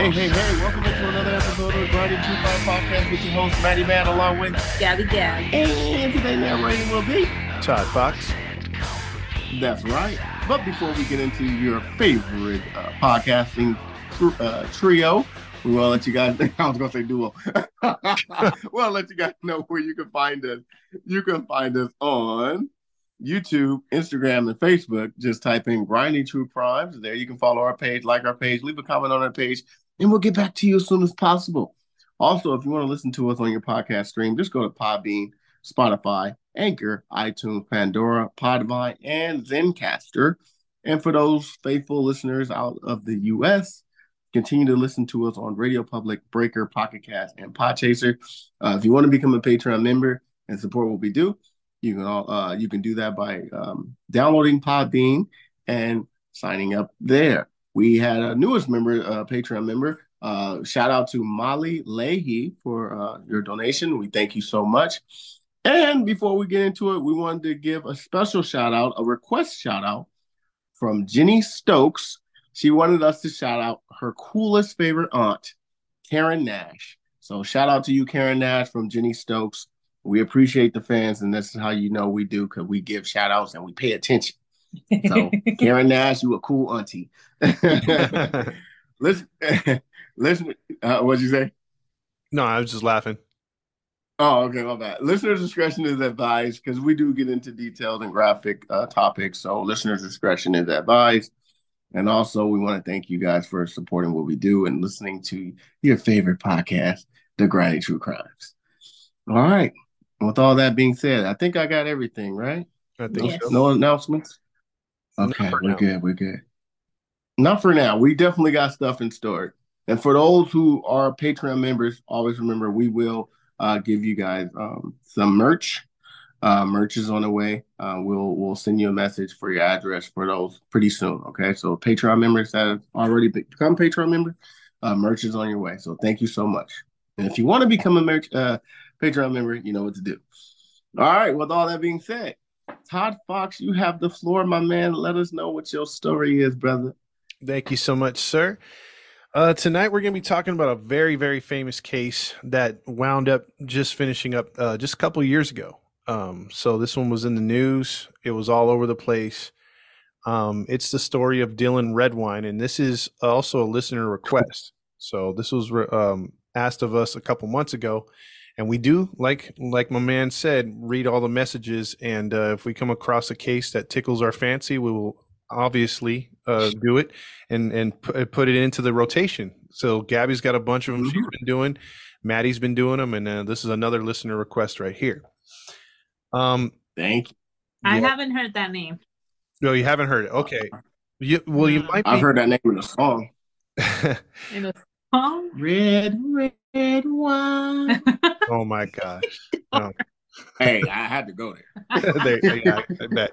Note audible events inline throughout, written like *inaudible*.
Hey, hey, hey, welcome to another episode of the Grinding True Crime Podcast with your host, Matty Man, along with Gabby Gab. and today narrating will be. Todd Fox. That's right. But before we get into your favorite uh, podcasting uh, trio, we want to let you guys, *laughs* I was going to say duo. *laughs* we'll let you guys know where you can find us. You can find us on YouTube, Instagram, and Facebook. Just type in Grinding True Crimes. There you can follow our page, like our page, leave a comment on our page, and we'll get back to you as soon as possible. Also, if you want to listen to us on your podcast stream, just go to Podbean, Spotify, Anchor, iTunes, Pandora, Podvine, and Zencaster. And for those faithful listeners out of the U.S., continue to listen to us on Radio Public, Breaker, Pocket Cast, and Podchaser. Uh, if you want to become a Patreon member and support what we do, you can all, uh, you can do that by um, downloading Podbean and signing up there. We had a newest member, uh, Patreon member. Uh, shout out to Molly Leahy for uh, your donation. We thank you so much. And before we get into it, we wanted to give a special shout out, a request shout out from Jenny Stokes. She wanted us to shout out her coolest favorite aunt, Karen Nash. So shout out to you, Karen Nash from Jenny Stokes. We appreciate the fans, and this is how you know we do because we give shout outs and we pay attention. So *laughs* Karen Nash, you a cool auntie. *laughs* listen, *laughs* listen. Uh, what'd you say? No, I was just laughing. Oh, okay, my bad. Listeners' discretion is advised because we do get into detailed and graphic uh, topics. So listeners' discretion is advised. And also, we want to thank you guys for supporting what we do and listening to your favorite podcast, The Grinding True Crimes. All right. With all that being said, I think I got everything right. I think Yes. so. no announcements. Okay, we're now. good. We're good. Not for now. We definitely got stuff in store. And for those who are Patreon members, always remember we will uh, give you guys um, some merch. Uh, merch is on the way. Uh, we'll we'll send you a message for your address for those pretty soon. Okay, so Patreon members that have already become Patreon member, uh, merch is on your way. So thank you so much. And if you want to become a merch uh, Patreon member, you know what to do. All right. With all that being said, Todd Fox, you have the floor, my man. Let us know what your story is, brother. Thank you so much, sir. Uh, tonight we're going to be talking about a very, very famous case that wound up just finishing up uh, just a couple years ago. Um, so this one was in the news. It was all over the place. Um, it's the story of Dylan Redwine, and this is also a listener request. So this was re- um, asked of us a couple months ago, and we do like like my man said, read all the messages. And uh, if we come across a case that tickles our fancy, we will obviously uh, do it and and pu- put it into the rotation. So Gabby's got a bunch of them she's been doing. Maddie's been doing them, and uh, this is another listener request right here. Um, Thank you. I Yeah. haven't heard that name. no, you haven't heard it. Okay. You, well, you might be. I've heard that name in a song. *laughs* In a song? Red, red wine. *laughs* oh my gosh. Oh, *laughs* hey, I had to go there. *laughs* *laughs* there, yeah, I bet.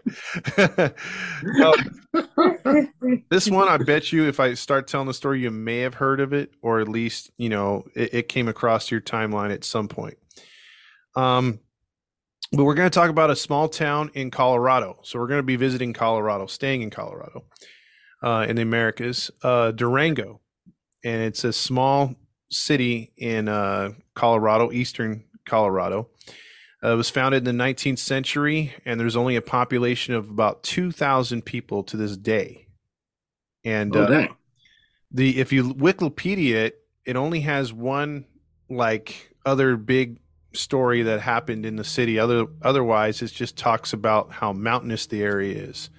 Um, this one, I bet you, if I start telling the story, you may have heard of it, or at least you know it, it came across your timeline at some point. Um, but we're going to talk about a small town in Colorado. So we're going to be visiting Colorado, staying in Colorado, uh, in the Americas, uh, Durango, and it's a small city in uh, Colorado, eastern Colorado. Uh, it was founded in the 19th century, and there's only a population of about 2,000 people to this day. And Oh, uh, the if you Wikipedia it, it only has one like other big story that happened in the city. Other otherwise, it just talks about how mountainous the area is.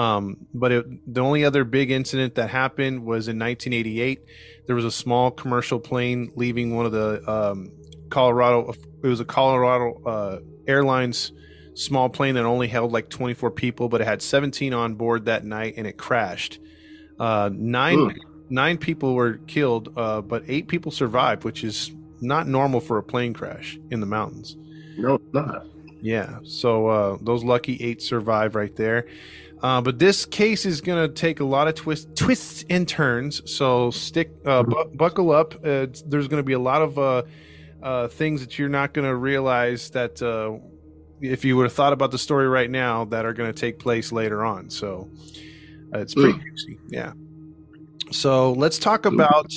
Um, but it, the only other big incident that happened was in 1988. There was a small commercial plane leaving one of the um, Colorado. It was a Colorado uh, Airlines small plane that only held like 24 people, but it had 17 on board that night, and it crashed. Uh, nine Ugh. nine people were killed, uh, but eight people survived, which is not normal for a plane crash in the mountains. No, it's not. Yeah, so uh, those lucky eight survive right there. Uh, but this case is going to take a lot of twists, twists and turns. So stick, uh, bu- buckle up. Uh, there's going to be a lot of uh, uh, things that you're not going to realize that uh, if you would have thought about the story right now that are going to take place later on. So uh, it's pretty Mm. juicy. Yeah. So let's talk about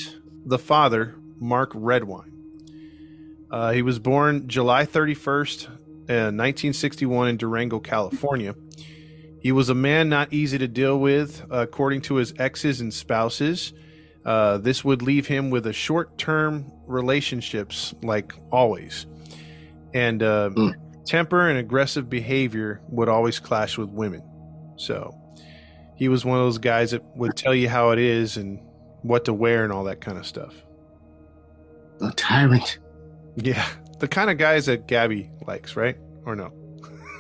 the father, Mark Redwine. Uh, he was born July 31st, uh, 1961, in Durango, California. He was a man not easy to deal with, according to his exes and spouses. Uh, this would leave him with a short term relationships, like always. And uh, Mm. temper and aggressive behavior would always clash with women. So he was one of those guys that would tell you how it is and what to wear and all that kind of stuff. A tyrant. Yeah, the kind of guys that Gabby likes, right? Or no?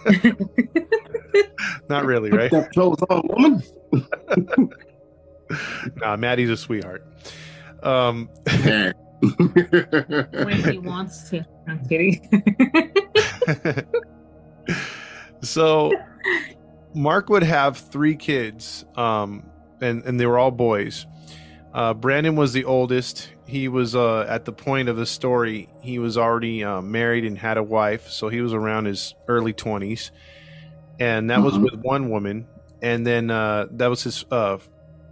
*laughs* *laughs* Not really, Put right? that clothes on, woman. *laughs* Nah, Maddie's a sweetheart. Um, *laughs* when he wants to. I'm kidding. so Mark would have three kids, um, and and they were all boys. Uh, Brandon was the oldest. He was uh, at the point of the story. He was already uh, married and had a wife, so he was around his early twenties, and that was Mhm. with one woman. And then uh, that was his uh,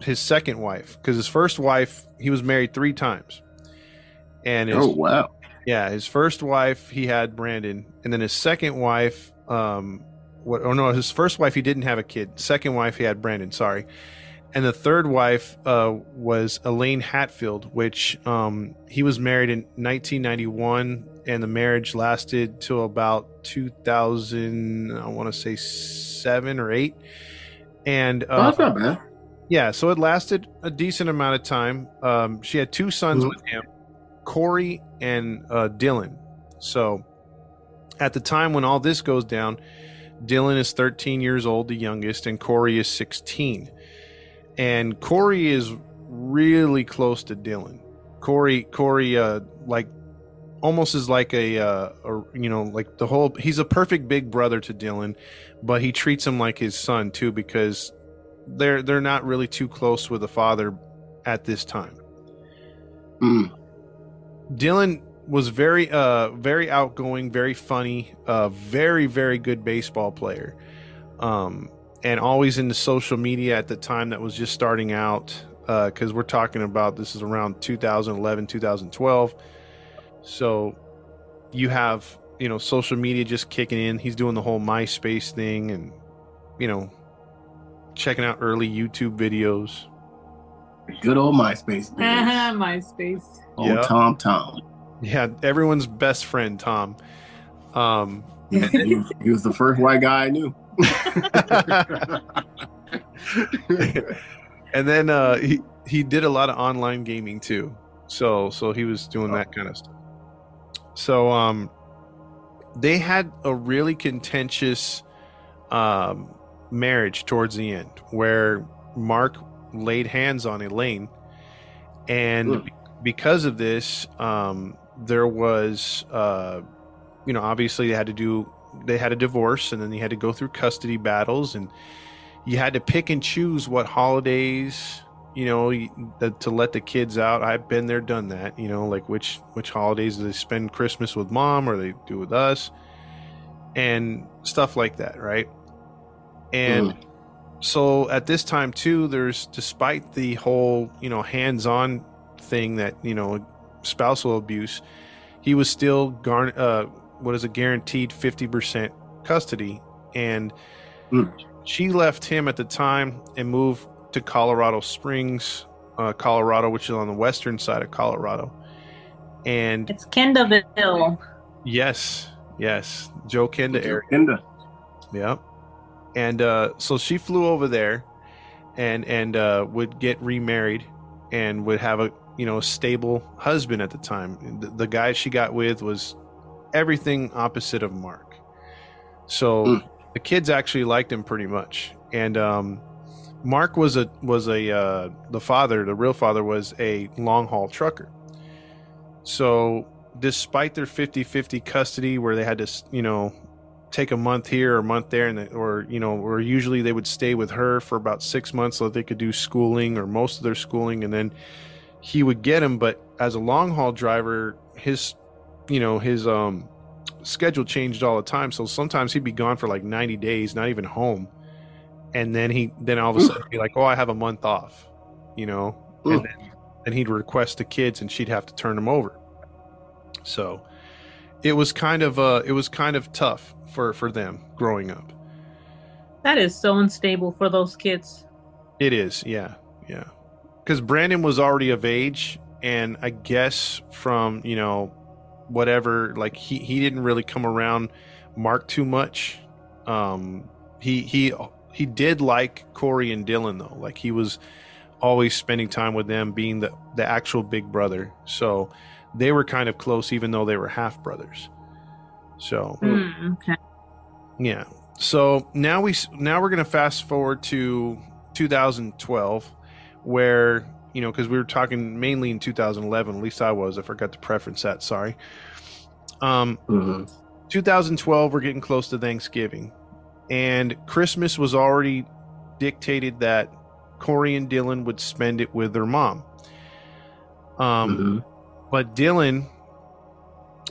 his second wife, because his first wife he was married three times, and his, oh wow. yeah, his first wife he had Brandon, and then his second wife, um, what? Oh no, his first wife he didn't have a kid. Second wife he had Brandon. Sorry, and the third wife uh, was Elaine Hatfield, which um, he was married in 1991, and the marriage lasted till about 2000. I want to say seven or eight, and Oh, uh, that's not bad. yeah, so it lasted a decent amount of time. Um, she had two sons Mhm. with him, Corey and uh, Dylan. So at the time when all this goes down, Dylan is 13 years old, the youngest, and Corey is 16. And Corey is really close to Dylan. Corey, Corey, uh, like almost is like a, uh, a, you know, like the whole. He's a perfect big brother to Dylan, but he treats him like his son too because they're they're not really too close with the father at this time. Mm. Dylan was very uh very outgoing, very funny, uh very very good baseball player. Um and always into social media at the time that was just starting out uh cuz we're talking about this is around 2011, 2012. So you have, you know, social media just kicking in. He's doing the whole MySpace thing and you know, checking out early YouTube videos. Good old MySpace. *laughs* days. MySpace. Old Yeah. Tom Tom. Yeah, everyone's best friend, Tom. Um he, was, he was the first white guy I knew. *laughs* and then uh, he he did a lot of online gaming too. So so he was doing that kind of stuff. So um, they had a really contentious um marriage towards the end, where Mark laid hands on Elaine, and Ugh. because of this, um, there was uh, you know obviously they had to do they had a divorce and then they had to go through custody battles and you had to pick and choose what holidays you know the, to let the kids out i've been there done that you know like which which holidays do they spend christmas with mom or they do with us? And stuff like that right? And so at this time too there's despite the whole you know hands-on thing that you know spousal abuse he was still garn uh what is a guaranteed 50% custody. And Mm. she left him at the time and moved to colorado springs uh, colorado which is on the western side of colorado and It's Kendallville. Yes, yes, Joe Kenda area. Kenda. Yep. And uh, so she flew over there, and and uh, would get remarried, and would have a you know a stable husband at the time. The, the guy she got with was everything opposite of Mark. So Mm. the kids actually liked him pretty much, and um, Mark was a was a uh, the father, the real father was a long haul trucker. So despite their 50-50 custody where they had to you know take a month here or a month there and they, or you know or usually they would stay with her for about six months so that they could do schooling or most of their schooling and then he would get him but as a long haul driver his you know his um schedule changed all the time. So sometimes he'd be gone for like 90 days not even home and then he then all of a sudden be like oh i have a month off you know? Ooh. and then, then he'd request the kids and she'd have to turn them over. So it was kind of uh it was kind of tough for for them growing up. That is so unstable for those kids. it is yeah yeah. Because brandon was already of age and i guess from you know whatever like he he didn't really come around mark too much. Um he he he did like corey and dylan though like he was always spending time with them being the the actual big brother so they were kind of close even though they were half brothers so Mm, okay. yeah. So now we now we're gonna fast forward to 2012, where you know because we were talking mainly in 2011. At least I was. I forgot to preference that. Sorry. Um, Mhm. 2012. We're getting close to Thanksgiving, and Christmas was already dictated that Corey and Dylan would spend it with their mom. Um, Mhm. but Dylan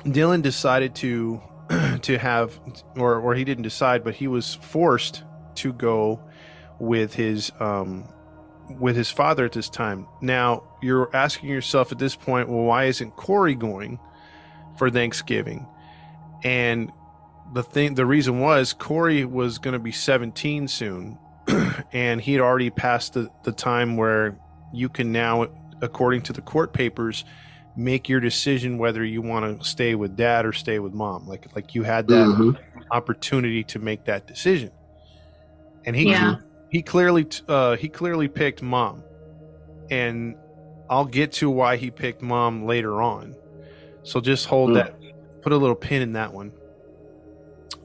Dylan decided to *clears throat* to have or or he didn't decide but he was forced to go with his um with his father at this time. Now, you're asking yourself at this point, well why isn't Corey going for Thanksgiving? And the thing the reason was Corey was going to be 17 soon *clears throat* and he'd already passed the, the time where you can now according to the court papers make your decision whether you want to stay with dad or stay with mom like like you had that Mhm. opportunity to make that decision and he Yeah. he clearly uh he clearly picked mom and I'll get to why he picked mom later on so just hold Mm. that put a little pin in that one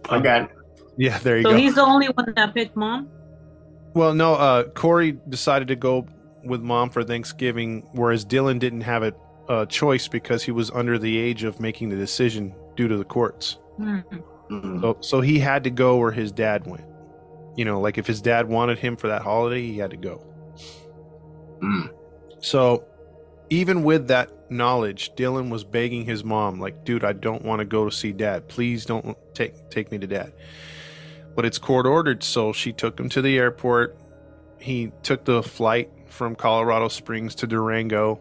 I got it. yeah there you So go So he's the only one that picked mom. Well, no, uh, Corey decided to go with mom for Thanksgiving, whereas Dylan didn't have a, a choice because he was under the age of making the decision due to the courts. Mm. Mhm. So, so he had to go where his dad went. You know, like if his dad wanted him for that holiday, he had to go. Mm. So, even with that knowledge, Dylan was begging his mom, like, "Dude, I don't want to go to see dad. Please don't take take me to dad." But it's court ordered, so she took him to the airport. He took the flight from Colorado Springs to Durango,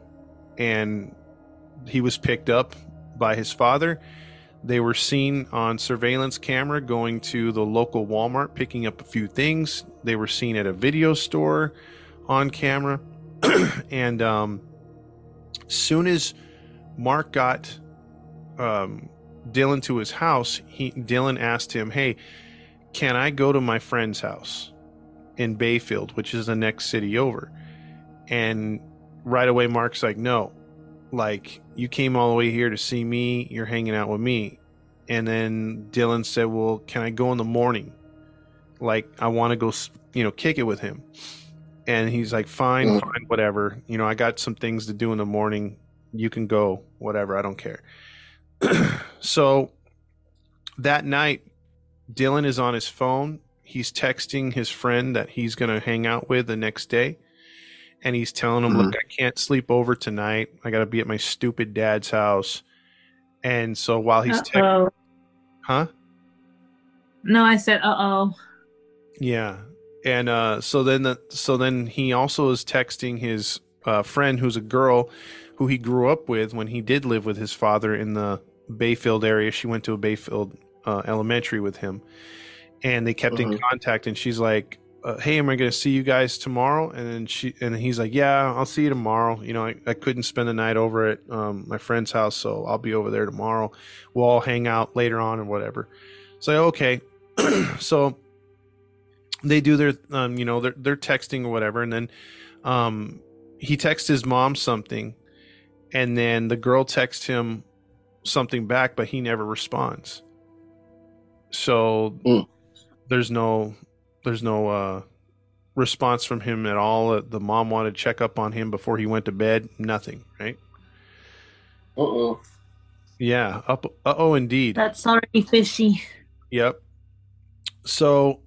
and he was picked up by his father. They were seen on surveillance camera going to the local Walmart picking up a few things. They were seen at a video store on camera. *clears throat* and um, soon as Mark got um, Dylan to his house, he Dylan asked him, "Hey, can I go to my friend's house in Bayfield, which is the next city over?" And right away, Mark's like, "No, like you came all the way here to see me. You're hanging out with me." And then Dylan said, "Well, can I go in the morning? Like I want to go, you know, kick it with him." And he's like, "Fine, Mm. fine, whatever. You know, I got some things to do in the morning. You can go, whatever. I don't care." *clears throat* so that night, Dylan is on his phone. He's texting his friend that he's going to hang out with the next day. And he's telling him, Mhm. Look, I can't sleep over tonight. I got to be at my stupid dad's house. And so while he's texting, huh? No, I said, uh oh. Yeah. And uh, so then the, so then he also is texting his uh, friend who's a girl who he grew up with when he did live with his father in the Bayfield area. She went to a Bayfield uh, elementary with him. And they kept in Mhm. contact and she's like, uh, "Hey, am I going to see you guys tomorrow?" And then she and he's like, "Yeah, I'll see you tomorrow. You know, I, I couldn't spend the night over at um, my friend's house, so I'll be over there tomorrow. We'll all hang out later on or whatever." So okay, *clears throat* so they do their um, you know they're they're texting or whatever, and then um, he texts his mom something, and then the girl texts him something back, but he never responds. So Mm. there's no there's no uh, response from him at all. Uh, The mom wanted to check up on him before he went to bed. Nothing, right? Uh oh. Yeah. Up. Uh oh, indeed. That's already fishy. Yep. So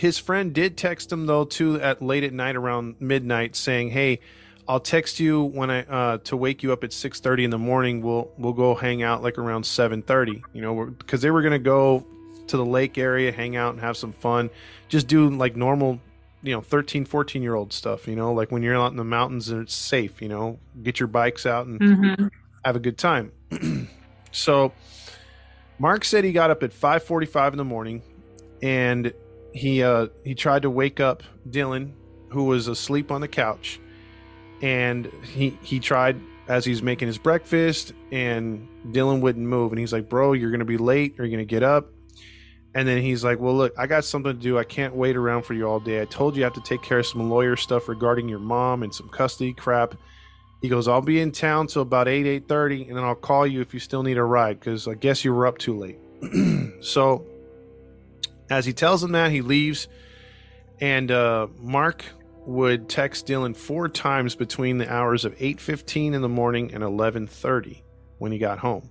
his friend did text him though too at late at night around midnight saying, "Hey, I'll text you when I uh to wake you up at 6:30 in the morning. We'll we'll go hang out like around 7:30, you know, because they were going to go to the lake area, hang out and have some fun, just do like normal you know 13 14 year old stuff you know like when you're out in the mountains and it's safe you know get your bikes out and hmm have a good time. *clears throat* so Mark said he got up at 5:45 in the morning and he uh he tried to wake up Dylan who was asleep on the couch and he he tried as he's making his breakfast and Dylan wouldn't move and he's like, "Bro, you're to be late. Are you to get up?" And then he's like, "Well, look, I got something to do. I can't wait around for you all day. I told you I have to take care of some lawyer stuff regarding your mom and some custody crap." He goes, "I'll be in town till about eight eight thirty, and then I'll call you if you still need a ride because I guess you were up too late." *clears throat* so, as he tells him that, he leaves, and uh, Mark would text Dylan four times between the hours of eight fifteen in the morning and eleven thirty when he got home.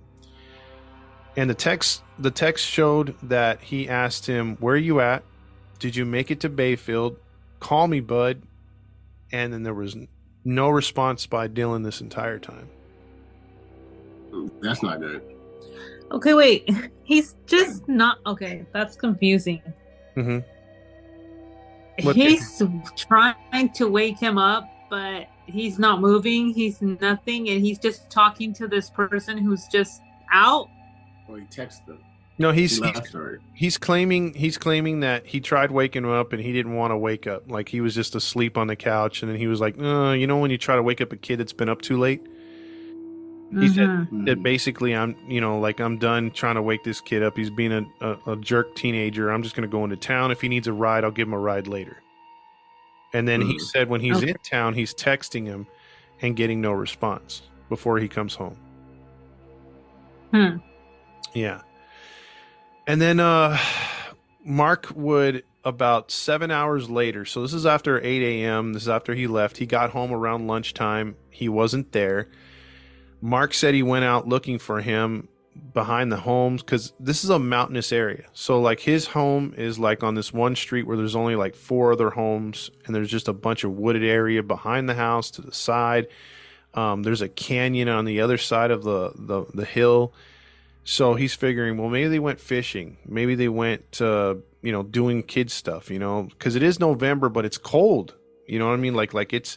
And the text the text showed that he asked him, "Where are you at? Did you make it to Bayfield? Call me, bud." And then there was no response by Dylan this entire time. That's not good. Okay, wait. *laughs* He's just not okay. That's confusing. Mm-hmm. What- He's trying to wake him up, but he's not moving. He's nothing, and he's just talking to this person who's just out. Or he texted them. No, He he's he's, he's claiming he's claiming that he tried waking him up and he didn't want to wake up. Like he was just asleep on the couch, and then he was like, uh, "You know, when you try to wake up a kid that's been up too late." He said Mhm. that basically I'm, you know, like I'm done trying to wake this kid up. He's being a, a, a jerk teenager. I'm just going to go into town. If he needs a ride, I'll give him a ride later. And then he Mhm. said when he's Okay. in town, he's texting him and getting no response before he comes home. Hmm. Yeah. And then uh Mark would about seven hours later, so this is after 8 a.m. This is after he left. He got home around lunchtime. He wasn't there. Mark said he went out looking for him behind the homes because this is a mountainous area. So, like, his home is like on this one street where there's only like four other homes, and there's just a bunch of wooded area behind the house to the side. Um, there's a canyon on the other side of the, the, the hill. So he's figuring, well, maybe they went fishing. Maybe they went, uh, you know, doing kid stuff, you know, because it is November, but it's cold. You know what I mean? Like, like it's,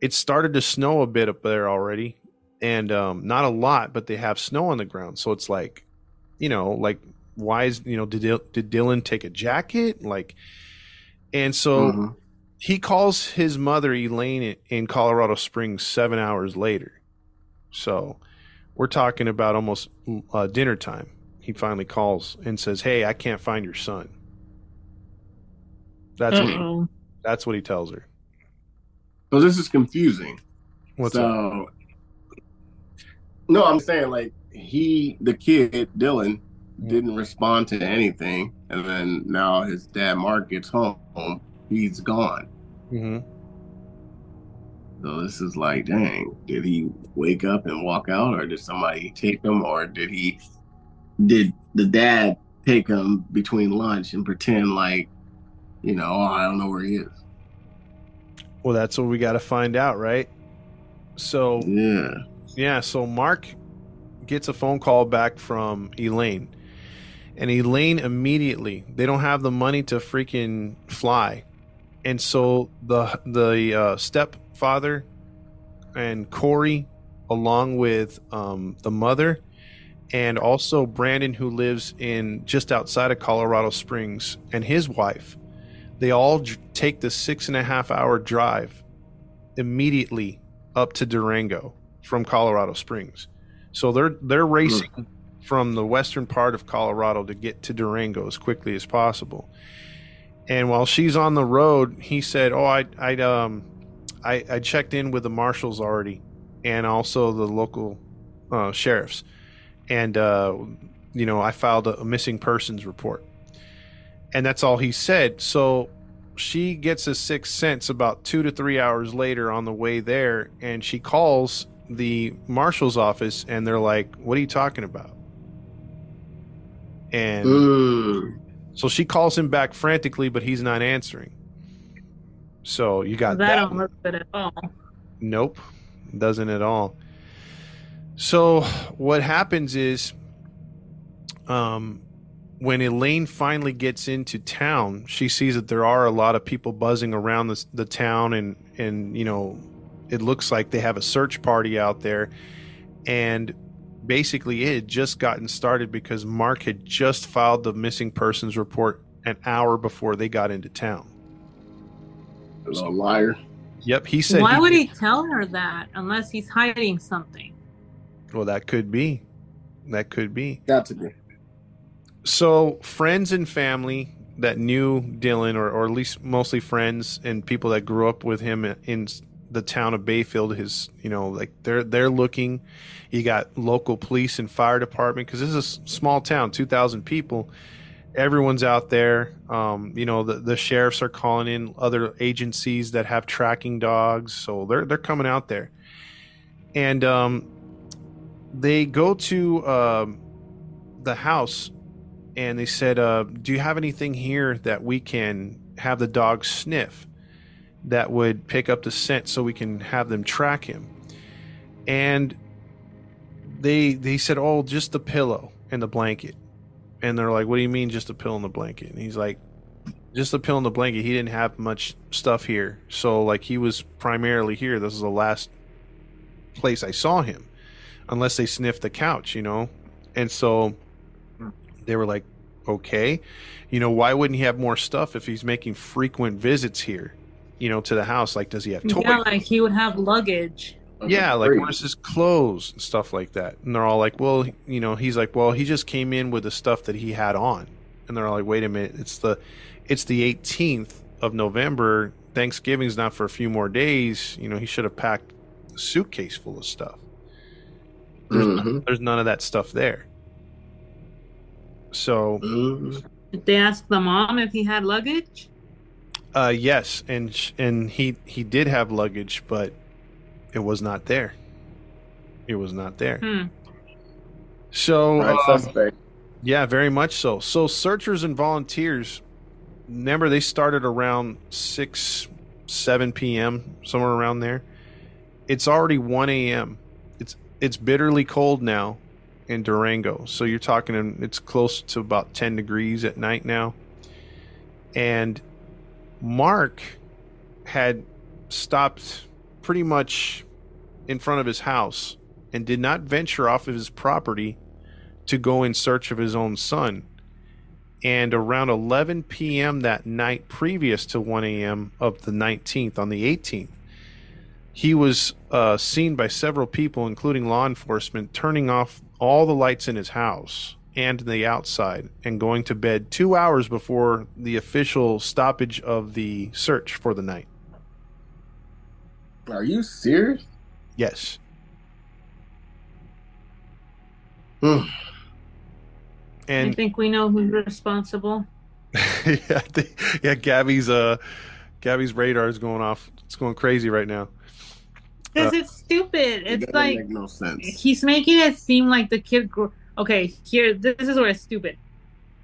it started to snow a bit up there already, and um, not a lot, but they have snow on the ground. So it's like, you know, like why is you know did did Dylan take a jacket? Like, and so Mhm. he calls his mother Elaine in- in Colorado Springs seven hours later. So we're talking about almost uh, dinner time. He finally calls and says, "Hey, I can't find your son." That's what he, that's what he tells her. So this is confusing. What's up? No, I'm saying like he, the kid Dylan, didn't respond to anything, and then now his dad Mark gets home, he's gone. hmm So this is like, dang, did he wake up and walk out, or did somebody take him, or did he, did the dad take him between lunch and pretend like, you know, oh, I don't know where he is. Well, that's what we got to find out, right? So Yeah. Yeah, so Mark gets a phone call back from Elaine. And Elaine immediately, they don't have the money to freaking fly. And so the the uh, stepfather and Corey along with um, the mother and also Brandon who lives in just outside of Colorado Springs and his wife They all take the six and a half hour drive immediately up to Durango from Colorado Springs. So they're they're racing from the western part of Colorado to get to Durango as quickly as possible. And while she's on the road, he said, "Oh, I I um I, I checked in with the marshals already, and also the local uh, sheriffs, and uh, you know I filed a, a missing persons report." And that's all he said. So she gets a sixth sense about two to three hours later on the way there, and she calls the marshal's office, and they're like, "What are you talking about?" And Mm. so she calls him back frantically, but he's not answering. So you got that that. don't look good at all. Nope, doesn't at all. So what happens is, um, when Elaine finally gets into town, she sees that there are a lot of people buzzing around the, the town, and and you know, it looks like they have a search party out there, and basically it had just gotten started because Mark had just filed the missing persons report an hour before they got into town. Little liar. Yep, he said. Why would he tell her that unless he's hiding something? Well, that could be. That could be. Got to be. So, friends and family that knew Dylan, or, or at least mostly friends and people that grew up with him in the town of Bayfield, his, you know, like they're they're looking. You got local police and fire department because this is a small town, two thousand people. Everyone's out there. Um, you know, the, the sheriffs are calling in other agencies that have tracking dogs, so they're they're coming out there, and um, they go to um, the house and they said, uh, "Do you have anything here that we can have the dogs sniff that would pick up the scent so we can have them track him?" And they they said, "Oh, just the pillow and the blanket." And they're like, "What do you mean, just a pillow and the blanket?" And he's like, "Just the pillow and the blanket. He didn't have much stuff here, so like he was primarily here. This is the last place I saw him, unless they sniffed the couch, you know." And so they were like, okay, you know, why wouldn't he have more stuff if he's making frequent visits here, you know, to the house? Like, does he have toys? Yeah, like he would have luggage. Yeah, like Crazy. where's his clothes and stuff like that? And they're all like, well, you know, he's like, well, he just came in with the stuff that he had on, and they're all like, wait a minute, it's the, it's the 18th of November. Thanksgiving's not for a few more days. You know, he should have packed a suitcase full of stuff. There's, Mhm. there's none of that stuff there. So Mhm. Did they ask the mom if he had luggage? Uh, yes, and sh- and he he did have luggage, but it was not there. It was not there. Hmm. So Right, um, yeah, very much so. So searchers and volunteers, remember they started around six, seven p.m. somewhere around there. It's already one a.m. It's it's bitterly cold now in Durango. So you're talking, it's close to about ten degrees at night now, and Mark had stopped pretty much in front of his house and did not venture off of his property to go in search of his own son. And around 11 p.m. that night, previous to 1 a.m. of the 19th, on the 18th, he was uh, seen by several people, including law enforcement, turning off all the lights in his house and the outside and going to bed two hours before the official stoppage of the search for the night. Are you serious? Yes. and I think we know who's responsible. *laughs* yeah, I yeah, Gabby's uh, Gabby's radar is going off. It's going crazy right now. Because it's stupid. It's doesn't like make no sense. he's making it seem like the kid. Gr- okay, here, this is where it's stupid.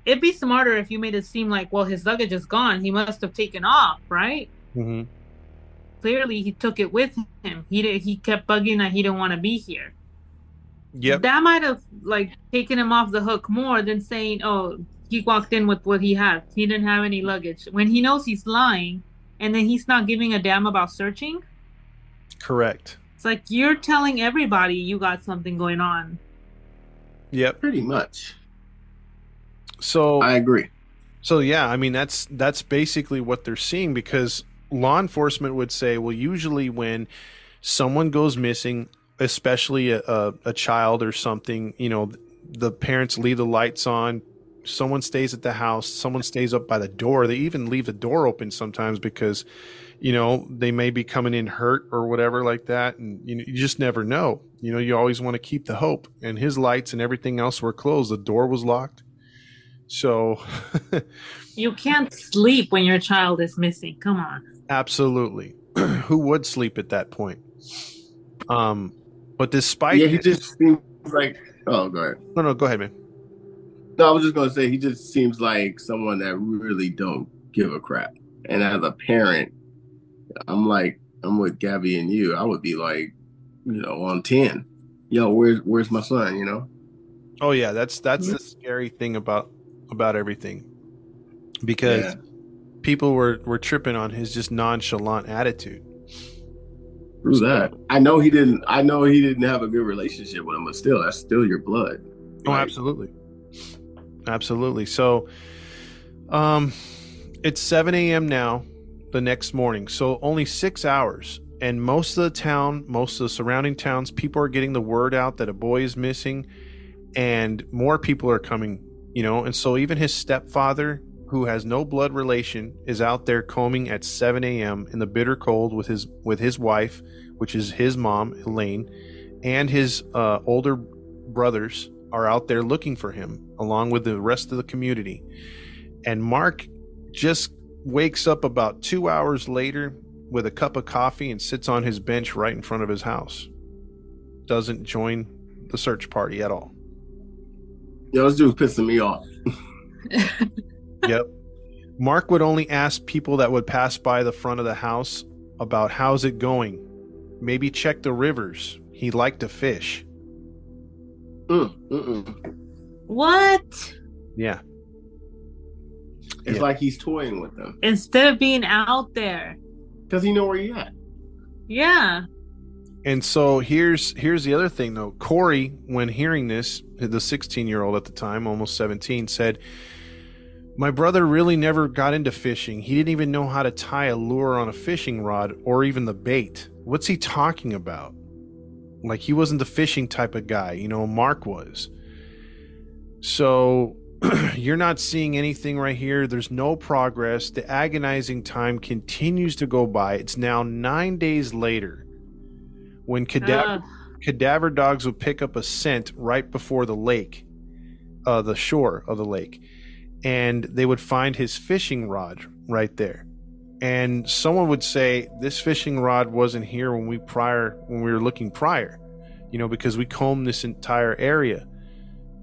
It'd be smarter if you made it seem like, well, his luggage is gone. He must have taken off, right? Mm-hmm. Clearly, he took it with him. He did, he kept bugging that he didn't want to be here. Yep. That might have like taken him off the hook more than saying, "Oh, he walked in with what he had. He didn't have any luggage." When he knows he's lying, and then he's not giving a damn about searching. Correct. It's like you're telling everybody you got something going on. Yep. Pretty much. So I agree. So yeah, I mean that's that's basically what they're seeing because law enforcement would say, well, usually when someone goes missing, especially a, a, a child or something, you know, the parents leave the lights on, someone stays at the house, someone stays up by the door. They even leave the door open sometimes because, you know, they may be coming in hurt or whatever like that, and you, know, you just never know. You know, you always want to keep the hope. And his lights and everything else were closed. The door was locked. So *laughs* You can't sleep when your child is missing. Come on. absolutely, *clears throat* who would sleep at that point? Um, but despite yeah, he just seems like. Oh, go ahead. no, no, go ahead, man. No, I was just gonna say he just seems like someone that really don't give a crap. And as a parent, I'm like, I'm with Gabby and you. I would be like, you know, on ten. Yo, where's where's my son? You know. Oh yeah, that's that's the scary thing about about everything, because Yeah. people were were tripping on his just nonchalant attitude. Who's that? I know he didn't. I know he didn't have a good relationship with him, but still, that's still your blood. Oh, absolutely, absolutely. So, um, it's seven a.m. now, the next morning. So only six hours, and most of the town, most of the surrounding towns, people are getting the word out that a boy is missing, and more people are coming. You know, and so even his stepfather, who has no blood relation, is out there combing at seven a.m. in the bitter cold with his with his wife, which is his mom, Elaine, and his uh, older brothers are out there looking for him along with the rest of the community. And Mark just wakes up about two hours later with a cup of coffee and sits on his bench right in front of his house. Doesn't join the search party at all. Yo, this dude's pissing me off. *laughs* Yep. Mark would only ask people that would pass by the front of the house about how's it going. Maybe check the rivers. He liked to fish. Mm, mm-mm. What? Yeah. It's Yeah. like he's toying with them Instead of being out there. because he know where you at. Yeah. And so here's here's the other thing though. Corey, when hearing this, the 16 year old at the time, almost 17, said, "My brother really never got into fishing. He didn't even know how to tie a lure on a fishing rod or even the bait. What's he talking about? Like he wasn't the fishing type of guy, you know. Mark was. So." *clears throat* You're not seeing anything right here. There's no progress. The agonizing time continues to go by. It's now nine days later when cadaver Ugh. cadaver dogs would pick up a scent right before the lake, uh, the shore of the lake, and they would find his fishing rod right there. And someone would say this fishing rod wasn't here when we prior when we were looking prior, you know, because we combed this entire area.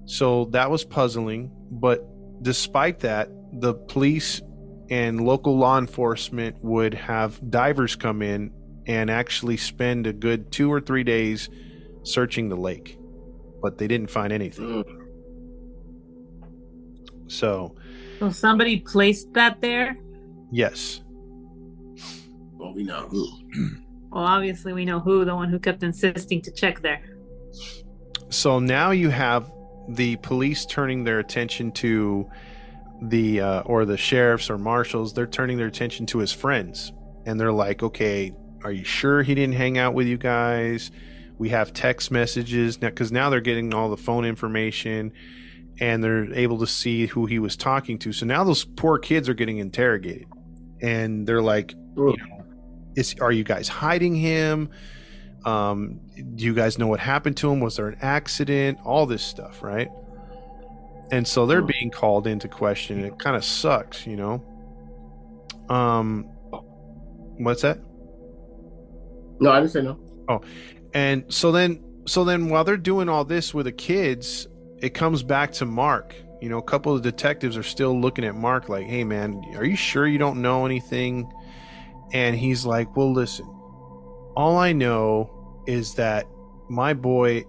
So that was puzzling. But despite that, the police and local law enforcement would have divers come in and actually spend a good two or three days searching the lake, but they didn't find anything. Mm. So, So somebody placed that there. yes, Well, we know who. *clears throat* Well, obviously we know who the one who kept insisting to check there. so now you have the police turning their attention to the uh, or the sheriffs or marshals. They're turning their attention to his friends, and they're like, "Okay, are you sure he didn't hang out with you guys?" We have text messages now because now they're getting all the phone information and they're able to see who he was talking to. So now those poor kids are getting interrogated, and they're like, Ugh. is are you guys hiding him um do you guys know what happened to him? Was there an accident? All this stuff right? And so they're Hmm. being called into question and it kind of sucks you know? Um what's that? No, I didn't say no. Oh, and so then so then while they're doing all this with the kids it comes back to mark you know? A couple of detectives are still looking at mark like hey man are you sure you don't know anything? And he's like well listen all i know is that my boy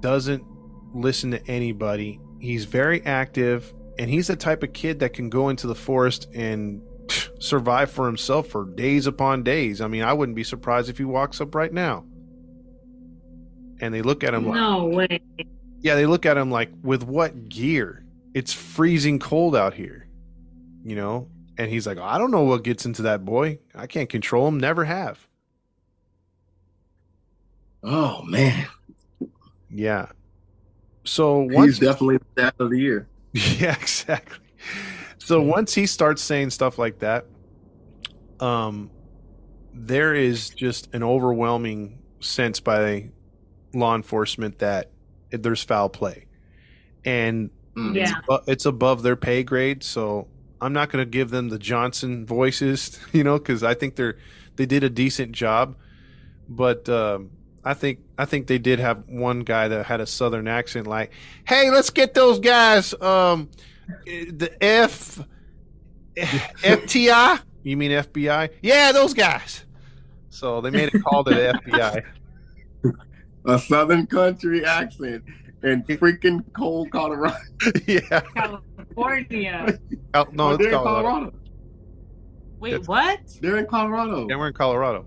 doesn't listen to anybody he's very active and he's the type of kid that can go into the forest and *sniffs* survive for himself for days upon days i mean i wouldn't be surprised if he walks up right now and they look at him like No way. yeah they look at him like with what gear it's freezing cold out here you know, and he's like, I don't know what gets into that boy. I can't control him. Never have. Oh man, Yeah. So he's once definitely the dad of the year. *laughs* Yeah, exactly. So once he starts saying stuff like that, um, there is just an overwhelming sense by law enforcement that there's foul play, and Mm. Yeah. uh, it's above their pay grade. So I'm not going to give them the Johnson voices, *laughs* you know, because I think they're they did a decent job, but um, I think I think they did have one guy that had a southern accent, like, "Hey, let's get those guys, um, the F *laughs* FTI. You mean FBI? Yeah, those guys." So they made a call to the *laughs* FBI. A southern country accent and freaking cold Colorado. *laughs* yeah, California. Oh, no, Oh, it's Colorado. Colorado. Wait, That's- what? They're in Colorado. Yeah, we're in Colorado.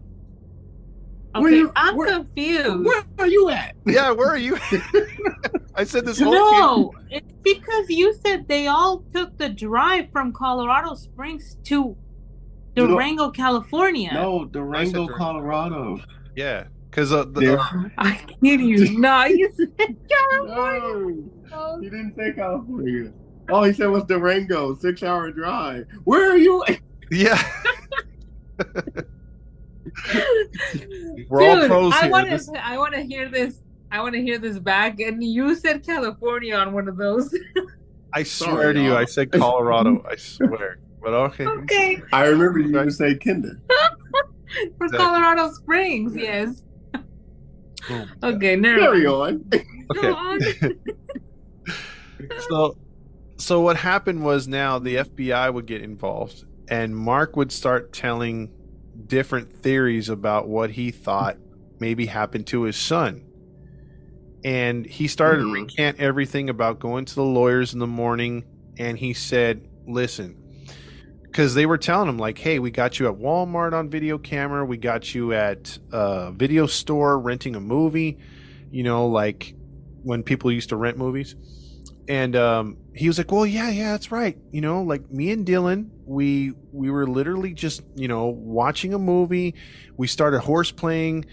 Where Okay, you- I'm where- confused. Where are you at? Yeah, where are you? *laughs* I said this whole No, it's because you said they all took the drive from Colorado Springs to No. Durango, California. No, Durango, Durango. Colorado. Yeah, because uh, the, They're- uh, I kid you not. You said California. No, he didn't say California. All he said was Durango, six hour drive. Where are you? at? yeah, *laughs* *laughs* *laughs* We're all pros I here. want This- to. I want to hear this. I want to hear this back. And you said California on one of those. *laughs* I swear Sorry, to you, y'all. I said Colorado. I *laughs* swear, but okay. okay, I remember you to say Kinder. for Exactly. Colorado Springs, yes. Boom. Okay, never Carry mind. on. Go on. So, so what happened was now the FBI would get involved, and Mark would start telling different theories about what he thought maybe happened to his son. And he started to Mhm. recant everything about going to the lawyers in the morning. And he said, Listen, because they were telling him, like, hey, we got you at Walmart on video camera. We got you at a video store renting a movie, you know, like when people used to rent movies and um, he was like, "Well, yeah, yeah, that's right. You know, like me and Dylan, we we were literally just you know watching a movie. We started horse playing,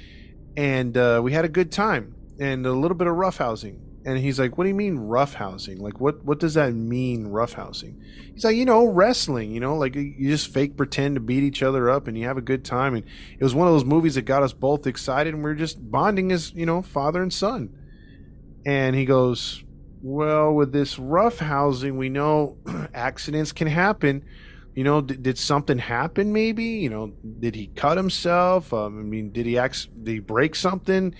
and uh, we had a good time and a little bit of roughhousing." And he's like, "What do you mean roughhousing? Like what what does that mean roughhousing?" He's like, "You know, wrestling. You know, like you just fake pretend to beat each other up and you have a good time." And it was one of those movies that got us both excited, and we are just bonding as you know father and son. And he goes, well, with this rough housing, we know *clears throat* accidents can happen. You know, did, did something happen? Maybe you know, did he cut himself? Um, I mean, did he act? Did he break something?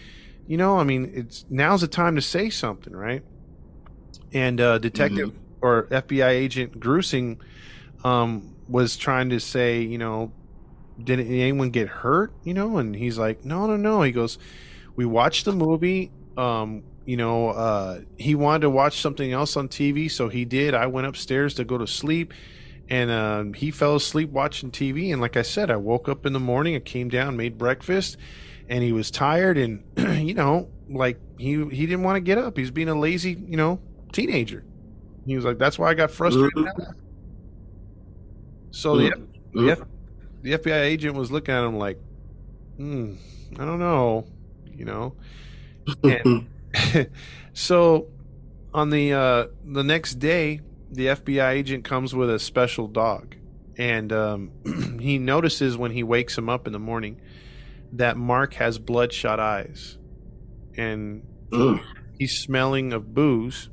You know, I mean, it's now's the time to say something, right? And uh, Detective or FBI Agent Grusing um, was trying to say, you know, did anyone get hurt? You know, and he's like, no, no, no. He goes, we watched the movie. Um, you know, uh, he wanted to watch something else on TV, so he did. I went upstairs to go to sleep, and um, he fell asleep watching TV. And like I said, I woke up in the morning, I came down, made breakfast, and he was tired, and *clears throat* you know, like he he didn't want to get up. He's being a lazy, you know, teenager. He was like, "That's why I got frustrated." So the the, F- the FBI agent was looking at him like, hmm, I don't know, you know. And *laughs* *laughs* so on the uh, the next day, the FBI agent comes with a special dog, and um, *clears throat* he notices when he wakes him up in the morning that Mark has bloodshot eyes, and Ugh. he's smelling of booze,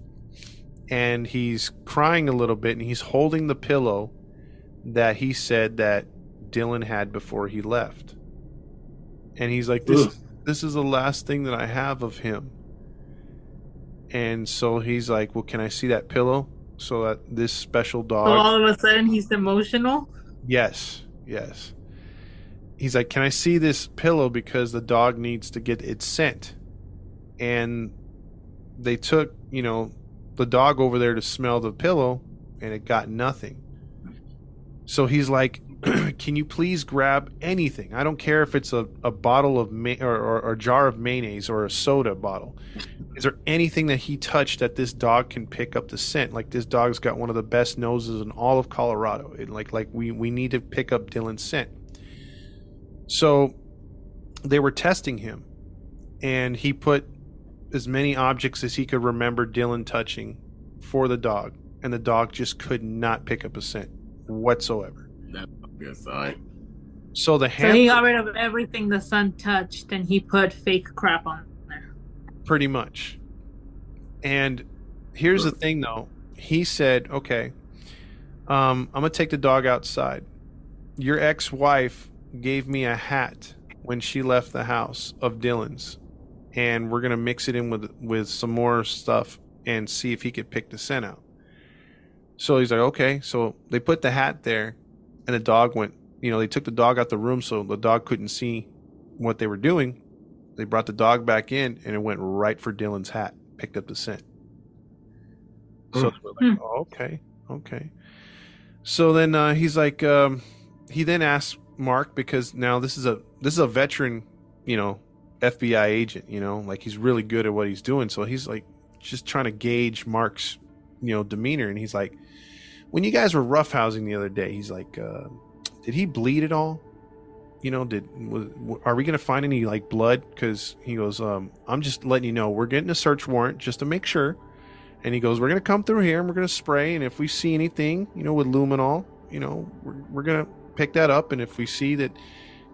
and he's crying a little bit, and he's holding the pillow that he said that Dylan had before he left, and he's like, "This." Ugh. this is the last thing that I have of him. And so he's like, Well, can I see that pillow? So that this special dog. So all of a sudden he's emotional. yes, yes. He's like, Can I see this pillow? Because the dog needs to get its scent. And they took, you know, the dog over there to smell the pillow and it got nothing. So he's like, *clears throat* can you please grab anything? I don't care if it's a, a bottle of ma- or, or, or a jar of mayonnaise or a soda bottle. Is there anything that he touched that this dog can pick up the scent? Like this dog's got one of the best noses in all of Colorado. It, like like we we need to pick up Dylan's scent. So they were testing him, and he put as many objects as he could remember Dylan touching for the dog, and the dog just could not pick up a scent whatsoever. That's a good sign. So the So he got rid of everything the sun touched and he put fake crap on there. pretty much. And here's the thing though. He said, "Okay, um, I'm gonna take the dog outside. Your ex-wife gave me a hat when she left the house of Dylan's, and we're gonna mix it in with with some more stuff and see if he could pick the scent out." So he's like, "Okay." So they put the hat there, and the dog went. You know, they took the dog out the room so the dog couldn't see what they were doing. They brought the dog back in, and it went right for Dylan's hat. Picked up the scent. So we're like, Hmm. oh, okay, okay. So then uh, he's like, um, he then asks Mark because now this is a this is a veteran, you know, FBI agent. You know, like he's really good at what he's doing. So he's like just trying to gauge Mark's, you know, demeanor. And he's like, when you guys were roughhousing the other day, he's like, uh, did he bleed at all? You know, did was, are we gonna find any like blood? Because he goes, um, I'm just letting you know we're getting a search warrant just to make sure. And he goes, we're gonna come through here and we're gonna spray, and if we see anything, you know, with luminol, you know, we're, we're gonna pick that up, and if we see that,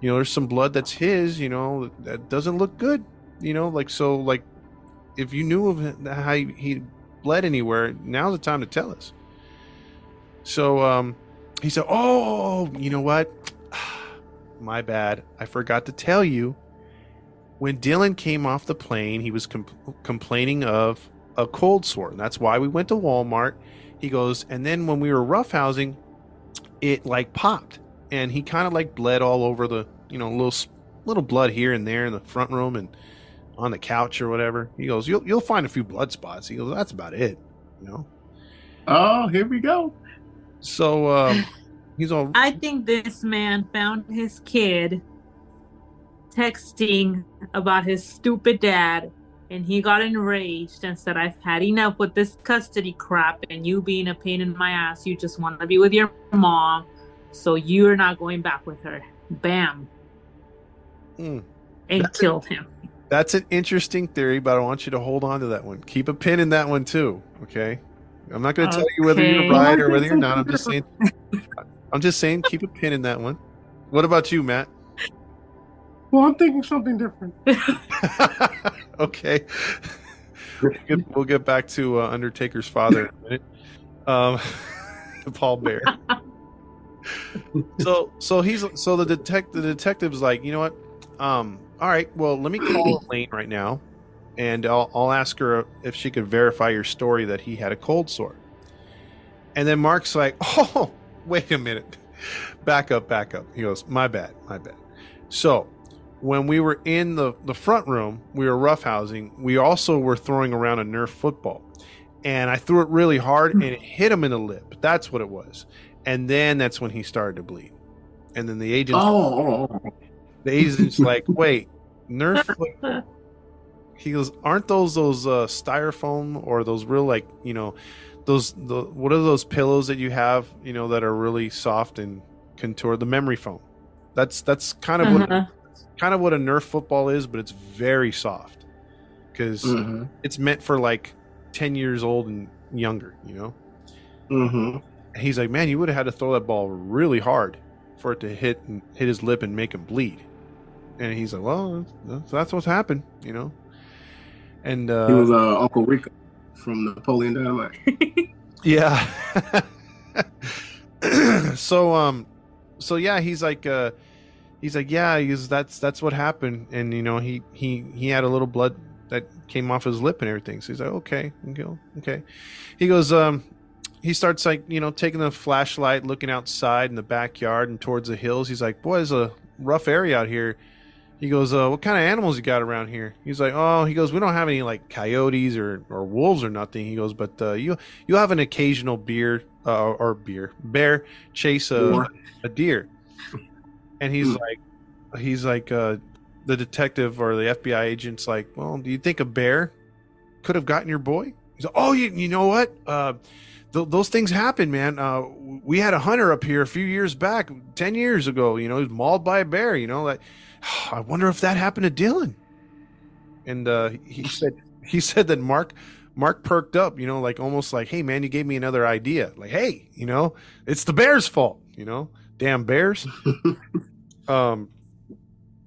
you know, there's some blood that's his, you know, that doesn't look good, you know, like so, like if you knew of how he bled anywhere, now's the time to tell us. So um, he said, "Oh, you know what? *sighs* My bad. I forgot to tell you. When Dylan came off the plane, he was com- complaining of a cold sore. And that's why we went to Walmart. He goes, and then when we were roughhousing, it like popped, and he kind of like bled all over the, you know, little little blood here and there in the front room and on the couch or whatever. He goes, you'll you'll find a few blood spots. He goes, that's about it, you know. Oh, here we go. So um, he's all I think this man found his kid texting about his stupid dad and he got enraged and said, I've had enough with this custody crap and you being a pain in my ass. You just want to be with your mom, so you're not going back with her. Bam. Mm. And That's- killed him. That's an interesting theory, but I want you to hold on to that one. Keep a pin in that one too. Okay. I'm not going to tell you whether you're right or whether you're not. I'm just saying. *laughs* I'm just saying, keep a pin in that one. What about you, Matt? Well, I'm thinking something different. *laughs* *laughs* okay. We'll get, we'll get back to uh, Undertaker's father in a minute. Um, Paul Bear. so so he's so the detect the detective's like, you know what? Um, all right, well, let me call Elaine right now, and I'll I'll ask her if she could verify your story that he had a cold sore. And then Mark's like, *laughs* oh, wait a minute, back up, back up. He goes, my bad, my bad. So when we were in the, the front room, we were roughhousing. We also were throwing around a Nerf football. And I threw it really hard and it hit him in the lip. That's what it was. And then that's when he started to bleed. And then the agent, Oh, oh, oh. the agent's like, wait, Nerf. *laughs* foot-" He goes, aren't those those uh, styrofoam or those real like you know, those the what are those pillows that you have you know that are really soft and contoured? The memory foam. That's that's kind of what Uh-huh. kind of what a Nerf football is, but it's very soft because Mhm. it's meant for like ten years old and younger. You know. Mhm. And he's like, man, you would have had to throw that ball really hard for it to hit and hit his lip and make him bleed. And he's like, well, that's, that's what's happened, you know. And uh, He was uh, Uncle Rico from Napoleon Dynamite. *laughs* yeah. *laughs* so um, so yeah, he's like uh, he's like, yeah, he's that's that's what happened, and you know, he he he had a little blood that came off his lip and everything. So he's like, okay, okay, okay. He goes, um, he starts like you know taking the flashlight, looking outside in the backyard and towards the hills. He's like, boy, it's a rough area out here. He goes, uh, what kind of animals you got around here? He's like, oh, he goes, we don't have any like coyotes or, or wolves or nothing. He goes, but uh, you you have an occasional beer uh, or beer bear chase a, a deer. and he's Hmm. like, he's like, uh, the detective or the FBI agent's like, well, do you think a bear could have gotten your boy? He's like, oh, you, you know what? Uh, th- those things happen, man. Uh, we had a hunter up here a few years back, 10 years ago, you know, he was mauled by a bear, you know, like, *sighs* I wonder if that happened to Dylan. And, uh, he said, he said that Mark, Mark perked up, you know, like almost like, hey, man, you gave me another idea. Like, hey, you know, it's the bear's fault, you know, damn bears. *laughs* um,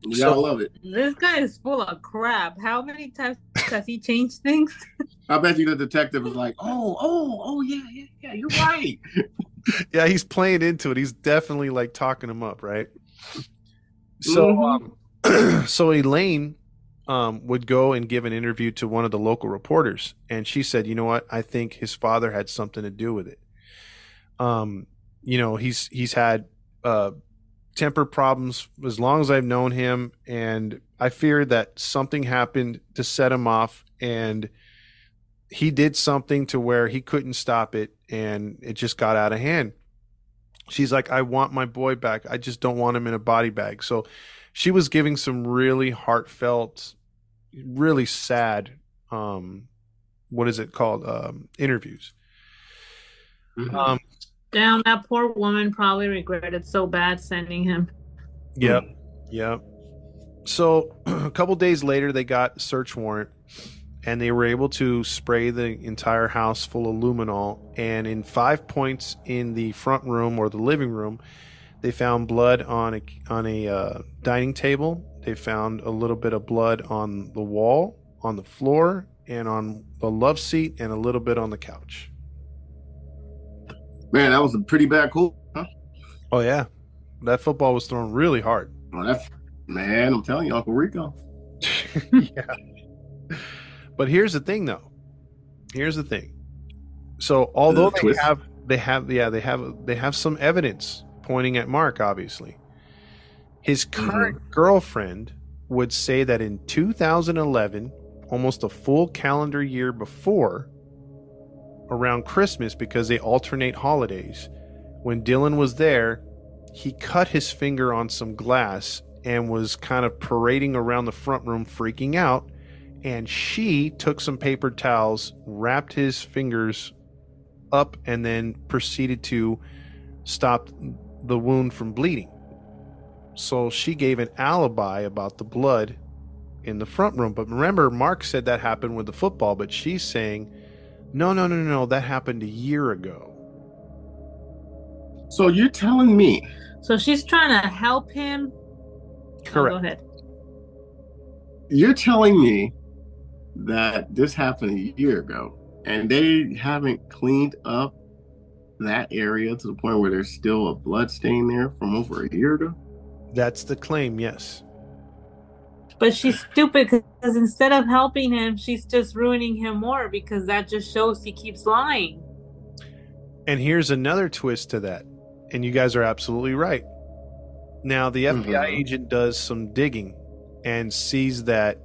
You So- gotta love it. This guy is full of crap. How many times has he changed things? *laughs* I bet you the detective is like, oh, oh, oh, yeah, yeah, yeah, you're right. *laughs* yeah, he's playing into it. He's definitely like talking him up, right? So, Mhm. um, *clears throat* so Elaine um, would go and give an interview to one of the local reporters, and she said, "You know what? I think his father had something to do with it. Um, you know, he's he's had uh, temper problems as long as I've known him, and I fear that something happened to set him off, and." He did something to where he couldn't stop it, and it just got out of hand she's like i want my boy back. I just don't want him in a body bag. So she was giving some really heartfelt really sad um what is it called? Um interviews. Mhm. um Damn, that poor woman probably regretted so bad sending him. yep. Yep. So *clears throat* a couple days later they got search warrant and they were able to spray the entire house full of luminol and in five points in the front room or the living room they found blood on a on a uh, dining table they found a little bit of blood on the wall on the floor and on the love seat and a little bit on the couch Man, that was a pretty bad call. Huh? oh yeah that football was thrown really hard Oh, that's man, I'm telling you, Uncle Rico. *laughs* yeah. But here's the thing though. Here's the thing. So although The they have they have yeah, they have they have some evidence pointing at Mark obviously. His current girlfriend would say that in 2011, almost a full calendar year before around Christmas because they alternate holidays, when Dylan was there, he cut his finger on some glass and was kind of parading around the front room freaking out and she took some paper towels wrapped his fingers up and then proceeded to stop the wound from bleeding. So she gave an alibi about the blood in the front room. But remember mark said that happened with the football but she's saying no no no no no that happened a year ago. So you're telling me. So she's trying to help him. Oh, correct. go ahead. you're telling me that this happened a year ago and they haven't cleaned up that area to the point where there's still a blood stain there from over a year ago? that's the claim yes But she's stupid because instead of helping him, she's just ruining him more because that just shows he keeps lying. And here's another twist to that. And you guys are absolutely right. Now, the FBI Mhm. agent does some digging and sees that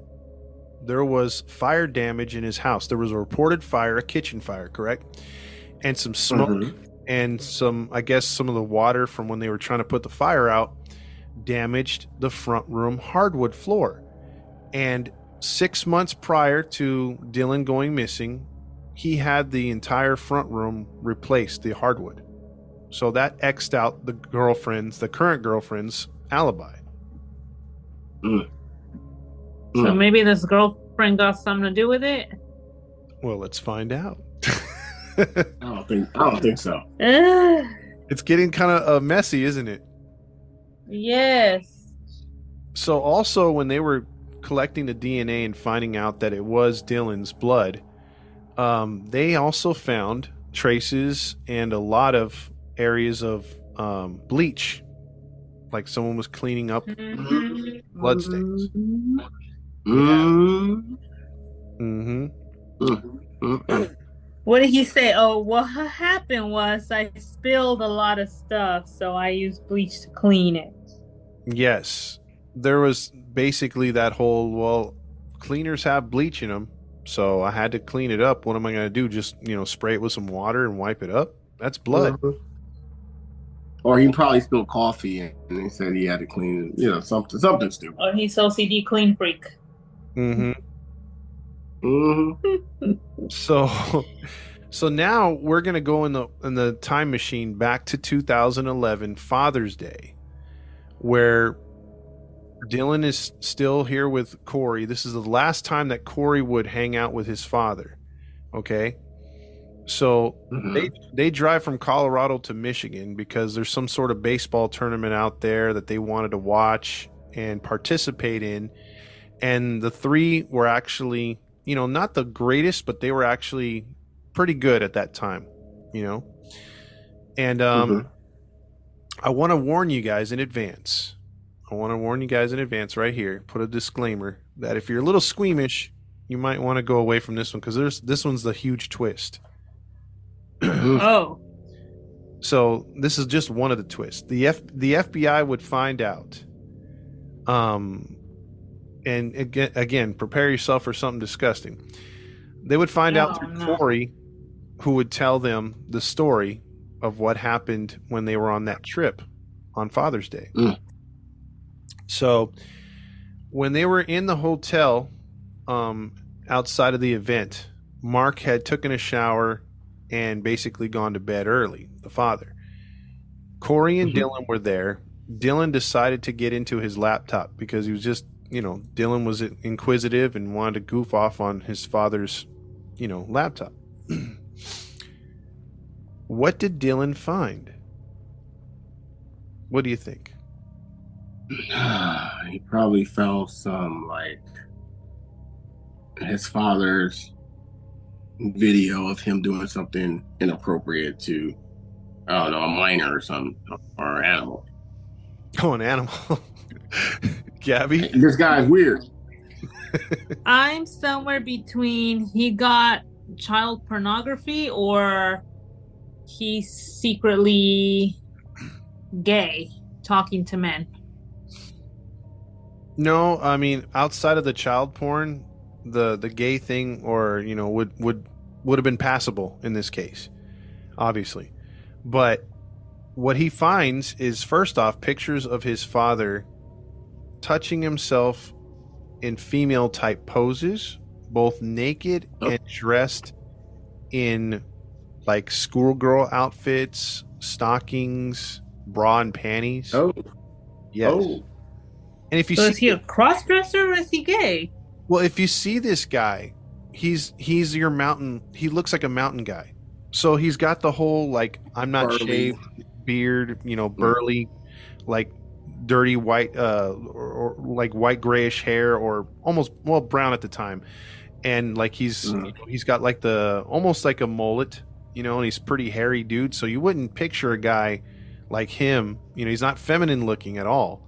there was fire damage in his house. There was a reported fire, a kitchen fire, correct? And some smoke Mhm. and some, I guess, some of the water from when they were trying to put the fire out damaged the front room hardwood floor. And six months prior to Dylan going missing, he had the entire front room replaced, the hardwood. So that X'd out the girlfriend's, the current girlfriend's alibi. So Mm. maybe this girlfriend got something to do with it. Well, let's find out. *laughs* I don't think I don't think so. *sighs* It's getting kind of uh, messy, isn't it? yes. So also when they were collecting the DNA and finding out that it was Dylan's blood, um, they also found traces and a lot of areas of um, bleach, like someone was cleaning up. Mhm. Blood stains. Mm. hmm Mm. Mm. What did he say? Oh, what happened was I spilled a lot of stuff, so I used bleach to clean it. Yes, there was basically that whole well, cleaners have bleach in them, so I had to clean it up. What am I going to do? Just you know, spray it with some water and wipe it up? That's blood. Mhm. Or he probably spilled coffee and he said he had to clean it. You know, something something stupid. Or he's OCD clean freak. Mm-hmm. hmm So, so now we're gonna go in the in the time machine back to 2011 Father's Day, where Dylan is still here with Corey. This is the last time that Corey would hang out with his father. Okay, so they they drive from Colorado to Michigan because there's some sort of baseball tournament out there that they wanted to watch and participate in, and the three were actually you know not the greatest, but they were actually pretty good at that time, you know, and um. Mhm. I want to warn you guys in advance. I want to warn you guys in advance right here. Put a disclaimer that if you're a little squeamish, you might want to go away from this one because there's this one's the huge twist. Oh. So this is just one of the twists. The F the FBI would find out. Um, and again, again, prepare yourself for something disgusting. They would find out Oh, through no. Corey, who would tell them the story of what happened when they were on that trip on Father's Day. Mm. So, when they were in the hotel, um, outside of the event, Mark had taken a shower and basically gone to bed early. The father, Corey and Mhm. Dylan were there. Dylan decided to get into his laptop because he was just, you know, Dylan was inquisitive and wanted to goof off on his father's, you know, laptop. *clears throat* what did Dylan find? What do you think? *sighs* he probably found some like his father's video of him doing something inappropriate to I don't know a minor or something or an animal. *laughs* Oh, an animal. *laughs* Gabby? This guy's weird. *laughs* I'm somewhere between he got child pornography or he's secretly gay talking to men. No, I mean outside of the child porn, the the gay thing or you know would would would have been passable in this case, obviously. But what he finds is first off pictures of his father touching himself in female type poses, both naked Oh. and dressed in like schoolgirl outfits, stockings, bra and panties. Oh, yes. oh. And if you So see is he a cross dresser or is he gay? Well, if you see this guy, he's he's your mountain. He looks like a mountain guy. So he's got the whole like I'm not Burly. shaved beard, you know, mm. burly, like dirty white, uh, or, or like white grayish hair, or almost well brown at the time, and like he's Mhm. you know, he's got like the almost like a mullet, you know, and he's pretty hairy dude. So you wouldn't picture a guy like him. You know, he's not feminine looking at all,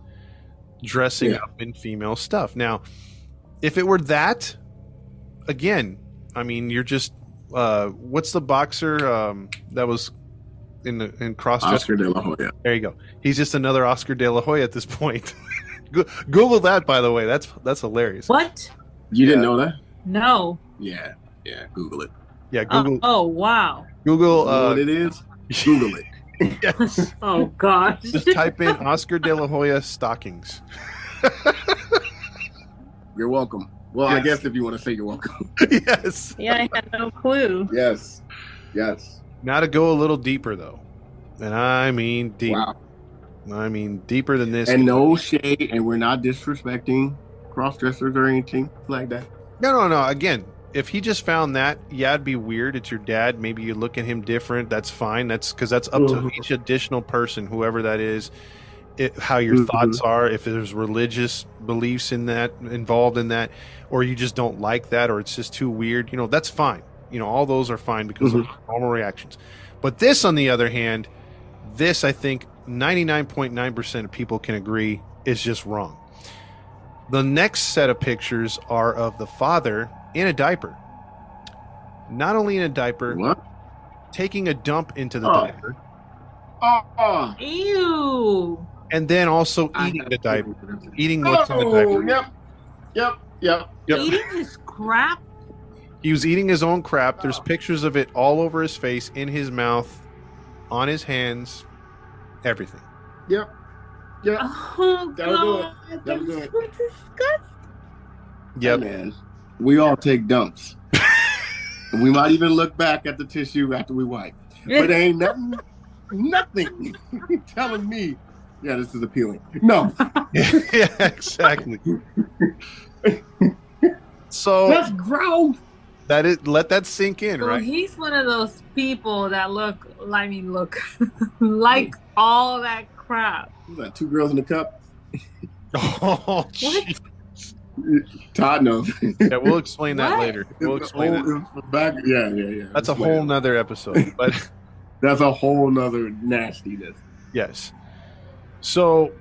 dressing Yeah. up in female stuff. Now, if it were that, again, I mean, you're just uh, what's the boxer um, that was in the in cross Oscar De La Hoya. There you go. He's just another Oscar De La Hoya at this point. *laughs* Google that, by the way. That's that's hilarious. What? You didn't Yeah. know that? No. Yeah, yeah. Google it. Yeah, Oh, Google oh wow. Google. You know Uh, what it is? Google it. *laughs* *laughs* yes. Oh gosh. Just type in Oscar De La Hoya stockings. You're welcome. Well, I guess if you want to say you're welcome. yes. yeah, I had no clue. yes. Yes. Now to go a little deeper though, and I mean deep. Wow. I mean deeper than this. And no shade, and we're not disrespecting cross dressers or anything like that. No, no, no. Again, if he just found that, yeah, it'd be weird. It's your dad. Maybe you look at him different. That's fine. That's because that's up to Mhm. each additional person, whoever that is, it, how your Mhm. thoughts are. If there's religious beliefs in that involved in that, or you just don't like that, or it's just too weird. You know, that's fine. You know, all those are fine because of normal reactions. But this, on the other hand, this I think 99.9% of people can agree is just wrong. The next set of pictures are of the father in a diaper. Not only in a diaper, What? taking a dump into the Oh. diaper, Oh, oh. Ew. and then also eating the diaper. Eating what's in the Oh, diaper. yep. Yep. Yep. Yep. Eating his crap. He was eating his own crap. There's pictures of it all over his face, in his mouth, on his hands. everything. Yep. Yep. Oh That'll do it. god, That'll do that's it. so disgusting. Yep. Man, we all take dumps. And *laughs* we might even look back at the tissue after we wipe. But there ain't nothing, nothing *laughs* telling me, yeah, this is appealing. No, *laughs* yeah, exactly. so that's gross. That is let that sink in, So right? he's one of those people that look, I mean, look *laughs* like all that crap. You got two girls in a cup. *laughs* Oh, What? Todd knows. yeah, we'll explain that What? later. We'll explain It's that. back. Yeah, yeah, yeah. That's a whole it. nother episode. *laughs* But That's a whole nother nastiness. yes. So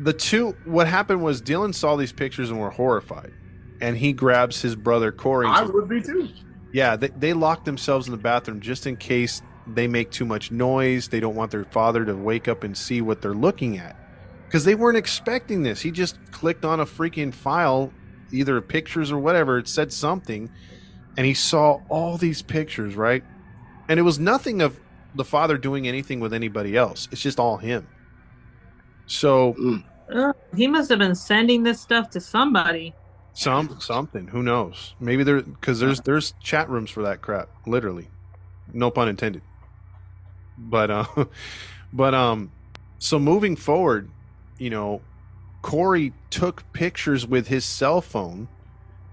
the two what happened was Dylan saw these pictures and were horrified. And he grabs his brother Corey. I would be too. Yeah, they, they lock themselves in the bathroom just in case they make too much noise. They don't want their father to wake up and see what they're looking at. Because they weren't expecting this. He just clicked on a freaking file, either pictures or whatever. It said something. And he saw all these pictures, right? And it was nothing of the father doing anything with anybody else. It's just all him. So Ugh, he must have been sending this stuff to somebody. Some something. Who knows? Maybe there because there's there's chat rooms for that crap. Literally, no pun intended. But uh, *laughs* but um, so moving forward, you know, Corey took pictures with his cell phone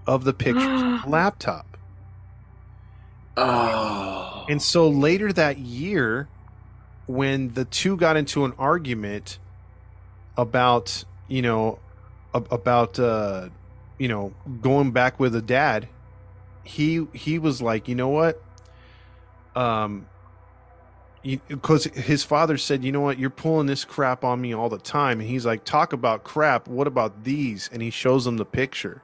of the pictures *gasps* laptop, Oh. and so later that year, when the two got into an argument about you know ab- about uh you know going back with a dad he he was like you know what? Um because his father said you know what? You're pulling this crap on me all the time and he's like talk about crap. What about these? And he shows him the picture.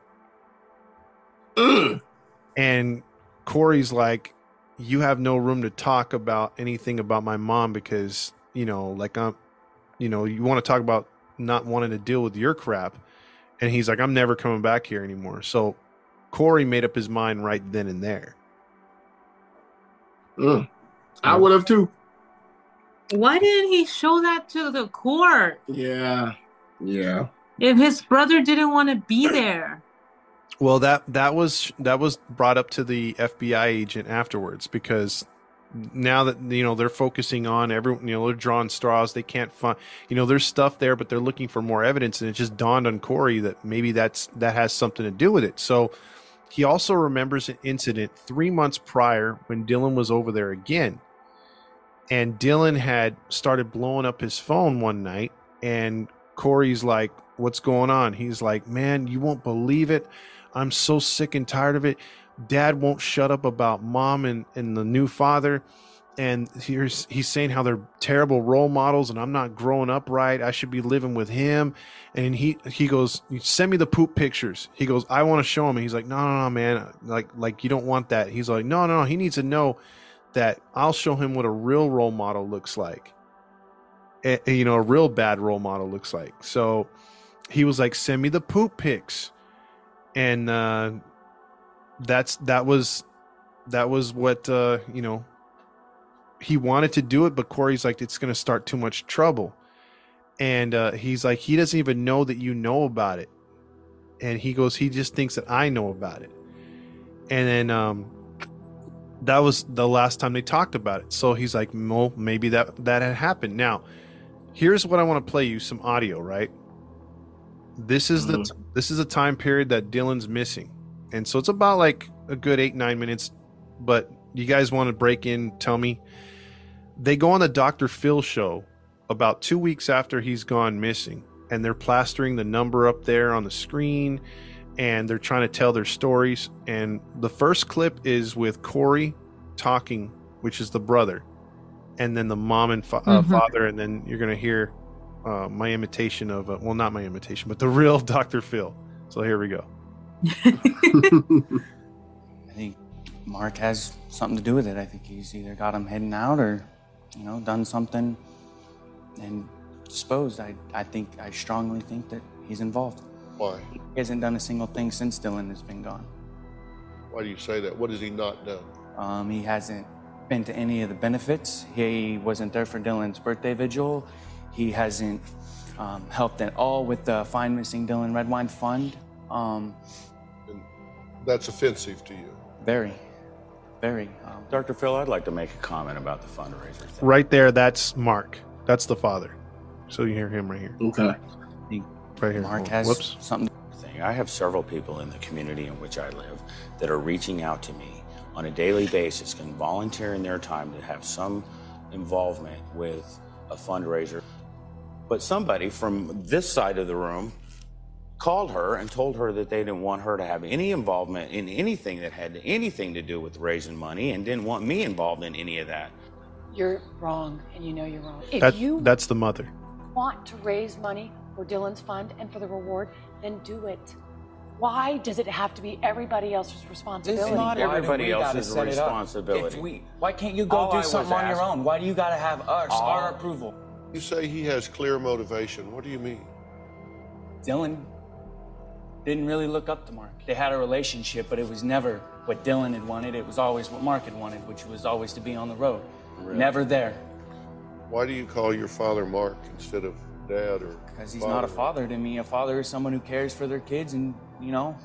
Ugh. *clears throat* and Corey's like, you have no room to talk about anything about my mom because you know, like I'm, you know, you want to talk about not wanting to deal with your crap, and he's like, I'm never coming back here anymore. So Corey made up his mind right then and there. Ugh. I would have too. Why didn't he show that to the court Yeah. Yeah. if his brother didn't want to be *clears throat* there? Well, that that was that was brought up to the FBI agent afterwards because now that you know they're focusing on every you know they're drawing straws they can't find you know there's stuff there but they're looking for more evidence and it just dawned on Corey that maybe that's that has something to do with it. So he also remembers an incident three months prior when Dylan was over there again. And Dylan had started blowing up his phone one night and Corey's like what's going on? He's like man you won't believe it. I'm so sick and tired of it dad won't shut up about mom and, and the new father. And here's he's saying how they're terrible role models and i'm not growing up right. I should be living with him. And he he goes send me the poop pictures. He goes i want to show him and he's like no no no man. Like like you don't want that. He's like no no no. He needs to know that i'll show him what a real role model looks like. You know a real bad role model looks like. So he was like send me the poop pics. And uh that's that was that was what uh you know he wanted to do it but corey's like it's going to start too much trouble. And uh he's like he doesn't even know that you know about it. And he goes he just thinks that i know about it. And then um that was the last time they talked about it. So he's like well maybe that that had happened. Now here's what i want to play you some audio right? This is the this is a time period that dylan's missing and so it's about like a good eight nine minutes but you guys want to break in tell me. They go on the dr phil show about two weeks after he's gone missing and they're plastering the number up there on the screen and they're trying to tell their stories. And the first clip is with corey talking which is the brother and then the mom and fa- uh, Mhm. father and then you're going to hear uh, my imitation of uh, well not my imitation but the *laughs* real dr phil. So here we go I think Mark has something to do with it. I think he's either got him heading out or, you know, done something and disposed. I, I think, I strongly think that he's involved. Why? He hasn't done a single thing since Dylan has been gone. Why do you say that? What has he not done? Um, he hasn't been to any of the benefits. He wasn't there for Dylan's birthday vigil. He hasn't um, helped at all with the Find Missing Dylan Redwine Fund. Um, That's offensive to you. very, very. Um, Dr. Phil, I'd like to make a comment about the fundraiser thing. Right there, that's Mark. That's the father. So you hear him right here. Okay. Right here. Mark Oh, has Whoops. something. thing. I have several people in the community in which I live that are reaching out to me on a daily basis and volunteering their time to have some involvement with a fundraiser. But somebody from this side of the room called her and told her that they didn't want her to have any involvement in anything that had anything to do with raising money and didn't want me involved in any of that. You're wrong, and you know you're wrong. If That, you that's the mother. want to raise money for Dylan's fund and for the reward, then do it. Why does it have to be everybody else's responsibility? It's not everybody else's set it up? responsibility. If we, why can't you go All do was something on your own? Why do you got to have us, All- our approval? You say he has clear motivation. What do you mean? Dylan didn't really look up to Mark. They had a relationship, but it was never what Dylan had wanted. It was always what Mark had wanted, which was always to be on the road. Never there. Why do you call your father Mark instead of dad or? Because he's not a father to me. A father is someone who cares for their kids and, you know,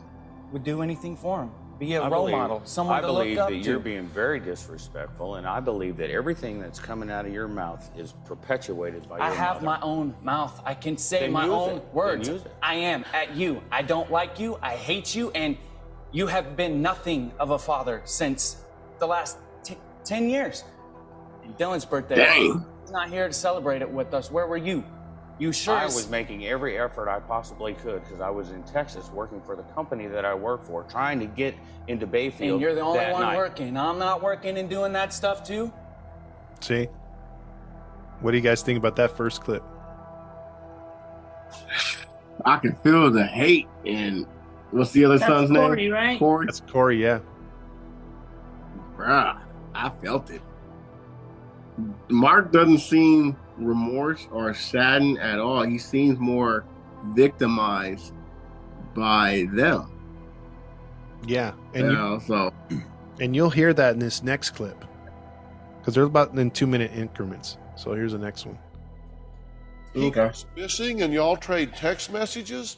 would do anything for them. Be a I role believe- model, someone I to believe look up that you're being very disrespectful, and I believe that everything that's coming out of your mouth is perpetuated by your mouth. I have mother. my own mouth. I can say Then my use own it. Then words. use it. I am at you. I don't like you. I hate you. And you have been nothing of a father since the last t- 10 years. And Dylan's birthday. Dang. He's not here to celebrate it with us. Where were you? You sure I was making every effort I possibly could because I was in Texas working for the company that I work for, trying to get into Bayfield. and you're the only that one night. working. I'm not working and doing that stuff too. See? What do you guys think about that first clip? I can feel the hate and what's the other That's son's Corey, name? right? Corey. That's Corey, yeah. Bruh, I felt it. Mark doesn't seem remorse or saddened at all. He seems more victimized by them. Yeah. You And you, know, so and you'll hear that in this next clip. Because they're about in two minute increments. So here's the next one. He Okay. goes missing, and y'all trade text messages.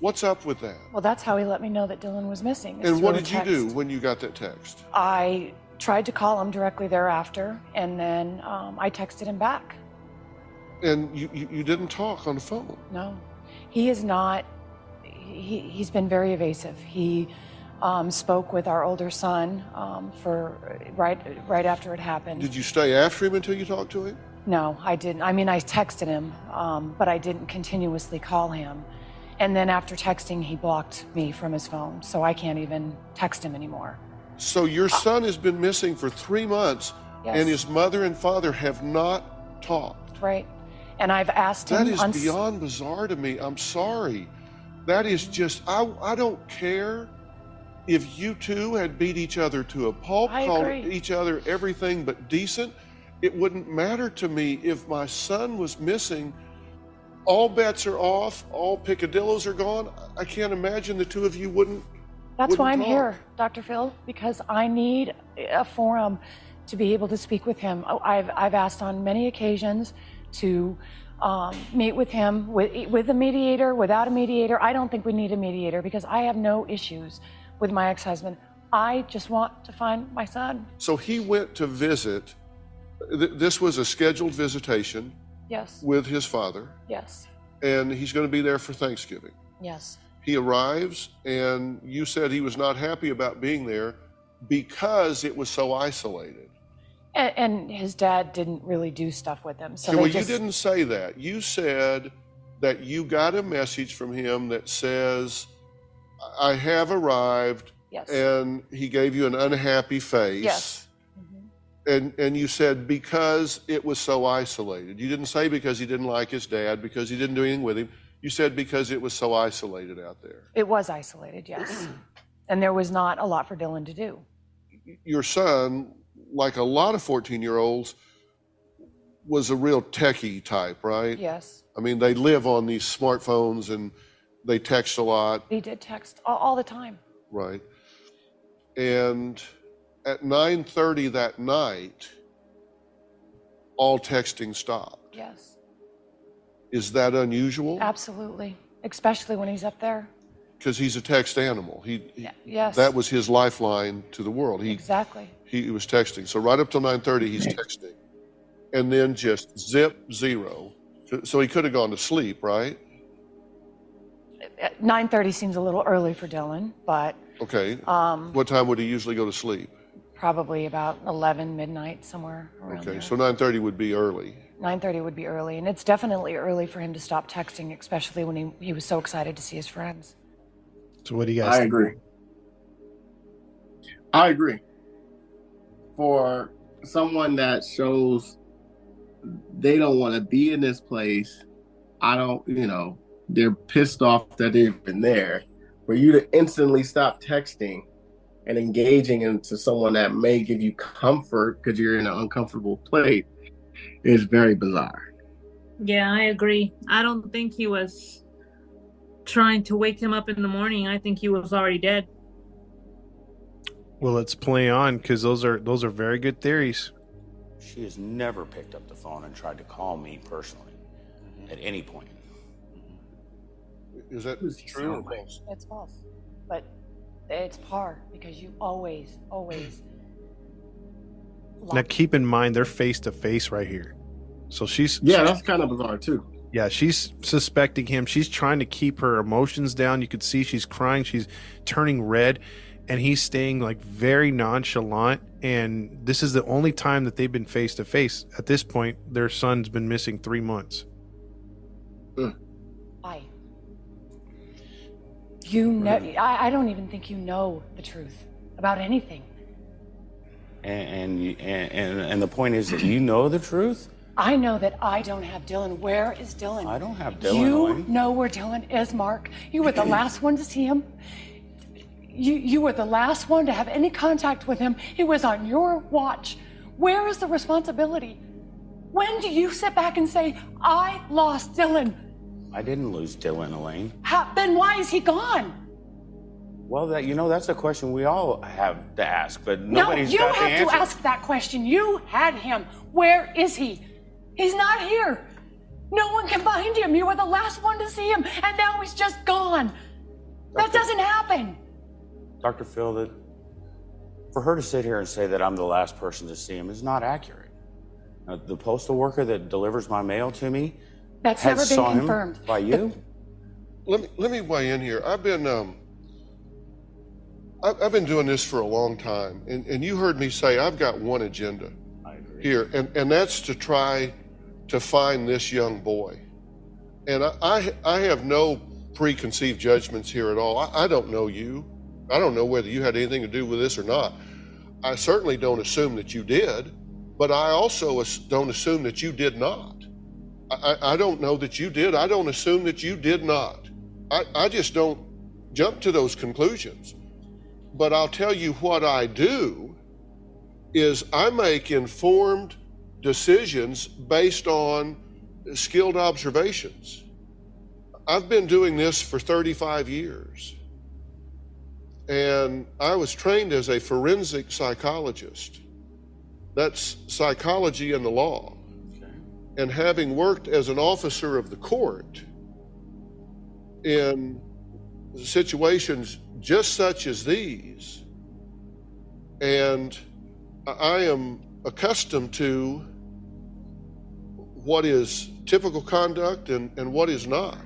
What's up with that? Well, that's how he let me know that Dylan was missing. And what did you do when you got that text? I tried to call him directly thereafter, and then um, I texted him back. And you, you, you didn't talk on the phone. No, he is not. He, he's been very evasive. He um, spoke with our older son um, for right right after it happened. Did you stay after him until you talked to him? No, I didn't. I mean, I texted him, um, but I didn't continuously call him. And then after texting, he blocked me from his phone, so I can't even text him anymore. So your son has been missing for three months, Yes. and his mother and father have not talked. Right. And I've asked That him. is on- beyond bizarre to me. I'm sorry. That is just, I, I don't care if you two had beat each other to a pulp, I called agree. each other everything but decent. It wouldn't matter to me if my son was missing. All bets are off, all picadillos are gone. I can't imagine the two of you wouldn't. That's why I'm wouldn't here. Dr. Phil, because I need a forum to be able to speak with him. Oh, I've, I've asked on many occasions to um, meet with him with, with a mediator, without a mediator. I don't think we need a mediator because I have no issues with my ex husband. I just want to find my son. So he went to visit. th- This was a scheduled visitation Yes, with his father, yes, and he's going to be there for Thanksgiving. yes. He arrives, and you said he was not happy about being there because it was so isolated. And, and his dad didn't really do stuff with him. So well, just, you didn't say that. You said that you got a message from him that says, I have arrived, Yes. and he gave you an unhappy face. Yes. Mhm. And, and you said because it was so isolated. You didn't say because he didn't like his dad, because he didn't do anything with him. You said because it was so isolated out there. It was isolated, yes. *clears throat* and there was not a lot for Dylan to do. your son, like a lot of 14 year olds, was a real techie type, right? Yes. I mean, they live on these smartphones and they text a lot, He did text all, all the time. right? And at 9:30 that night, all texting stopped. Yes, Is that unusual? absolutely. Especially when he's up there. Because he's a text animal. He, he Yes. that was his lifeline to the world. He exactly. He was texting. So right up till 9:30 he's texting. And then just zip zero. So- So he could have gone to sleep, right? 9:30 seems a little early for Dylan, but Okay. um, What time would he usually go to sleep? probably about 11 midnight somewhere around Okay. there. So 9:30 would be early. 9:30 would be early, and it's definitely early for him to stop texting, especially when he, he was so excited to see his friends. So what do you guys? I think? agree. I agree. For someone that shows they don't want to be in this place, I don't, you know, they're pissed off that they've been there. For you to instantly stop texting and engaging into someone that may give you comfort because you're in an uncomfortable place is very bizarre. Yeah, I agree. I don't think he was trying to wake him up in the morning. I think he was already dead. Well, let's play on because those are those are very good theories. She has never picked up the phone and tried to call me personally at any point. Is that true or false? It's false, but it's par because you always, always. *clears throat* Now keep in mind they're face to face right here. So she's Yeah, that's kind of bizarre too. Yeah, she's suspecting him. She's trying to keep her emotions down. You could see she's crying. She's turning red, and he's staying like very nonchalant. And this is the only time that they've been face to face. At this point, their son's been missing three months. Hmm. I. You know, I, I don't even think you know the truth about anything. And and, and and and the point is that you know the truth. I know that I don't have Dylan. Where is Dylan? I don't have Dylan. You Elaine. know where Dylan is, Mark. You were the *clears throat* last one to see him. You you were the last one to have any contact with him. He was on your watch. Where is the responsibility? When do you sit back and say, I lost Dylan? I didn't lose Dylan, Elaine. How, then why is he gone? Well, that you know that's a question we all have to ask, but No, nobody's you got the answer. you have to ask that question. You had him. Where is he? He's not here. No one can find him. You were the last one to see him, and now he's just gone. That doesn't happen. Dr. Phil, that for her to sit here and say that I'm the last person to see him is not accurate. Uh, the postal worker that delivers my mail to me That's has never been saw confirmed. him by you. Let me let me weigh in here. I've been um, I've, I've been doing this for a long time, and, and you heard me say I've got one agenda here, and, and that's to try to find this young boy. And I, I I have no preconceived judgments here at all. I, I don't know you. I don't know whether you had anything to do with this or not. I certainly don't assume that you did, but I also don't assume that you did not. I, I don't know that you did. I don't assume that you did not. I, I just don't jump to those conclusions. But I'll tell you what I do is I make informed decisions based on skilled observations. I've been doing this for 35 years. And I was trained as a forensic psychologist. That's psychology and the law. And having worked as an officer of the court in situations just such as these, and I am accustomed to what is typical conduct and, and what is not.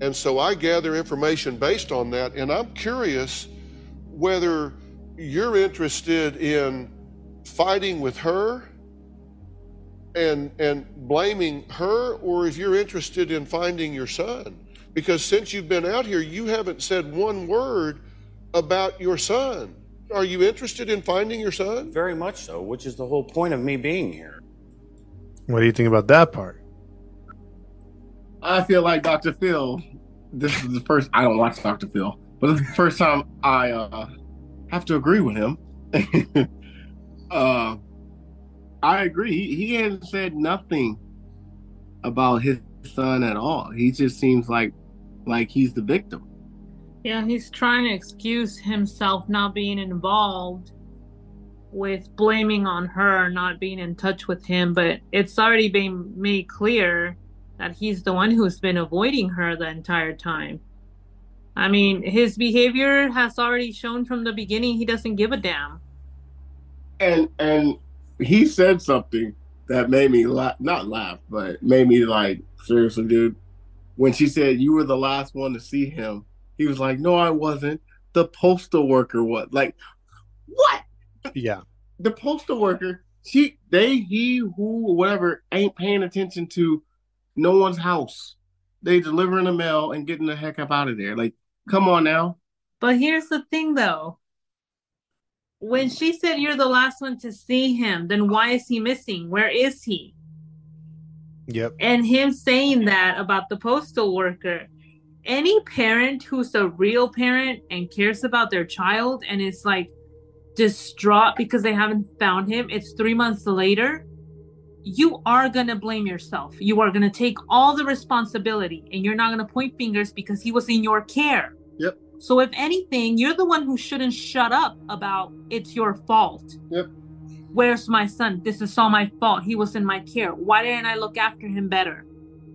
And so I gather information based on that, and I'm curious whether you're interested in fighting with her and and blaming her or if you're interested in finding your son because since you've been out here you haven't said one word about your son are you interested in finding your son Very much so, which is the whole point of me being here. What do you think about that part? I feel like Dr. Phil. This is the first I don't watch Dr. Phil, but the first time I uh, have to agree with him. *laughs* uh, I agree. He, he hasn't said nothing about his son at all. He just seems like like he's the victim. Yeah, he's trying to excuse himself not being involved with blaming on her not being in touch with him, but it's already been made clear that he's the one who's been avoiding her the entire time. I mean, his behavior has already shown from the beginning he doesn't give a damn. And and he said something that made me laugh, not laugh, but made me like, seriously, dude. When she said you were the last one to see him, he was like, "No, I wasn't. The postal worker was." Like, what? Yeah. The postal worker, she, they, he, who, whatever, ain't paying attention to no one's house. They delivering the mail and getting the heck up out of there. Like, come on now. But here's the thing though. When she said you're the last one to see him, then why is he missing? Where is he? Yep. And him saying that about the postal worker. Any parent who's a real parent and cares about their child and is like distraught because they haven't found him, it's three months later, you are going to blame yourself. You are going to take all the responsibility and you're not going to point fingers because he was in your care. Yep. So, if anything, you're the one who shouldn't shut up about it's your fault. Yep. Where's my son? This is all my fault. He was in my care. Why didn't I look after him better?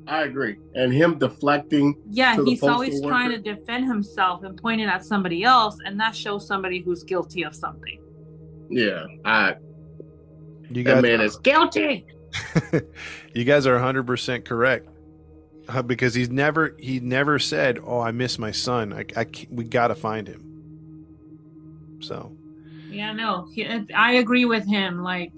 I agree. And him deflecting. Yeah, to he's postal always trying to defend himself and pointing at somebody else, and that shows somebody who's guilty of something. Yeah, I. You That guys, man is guilty. *laughs* you guys are 100% correct. Uh, because he's never he never said, "Oh, I miss my son. I, I we got to find him." So, Yeah, no, he, I agree with him. Like,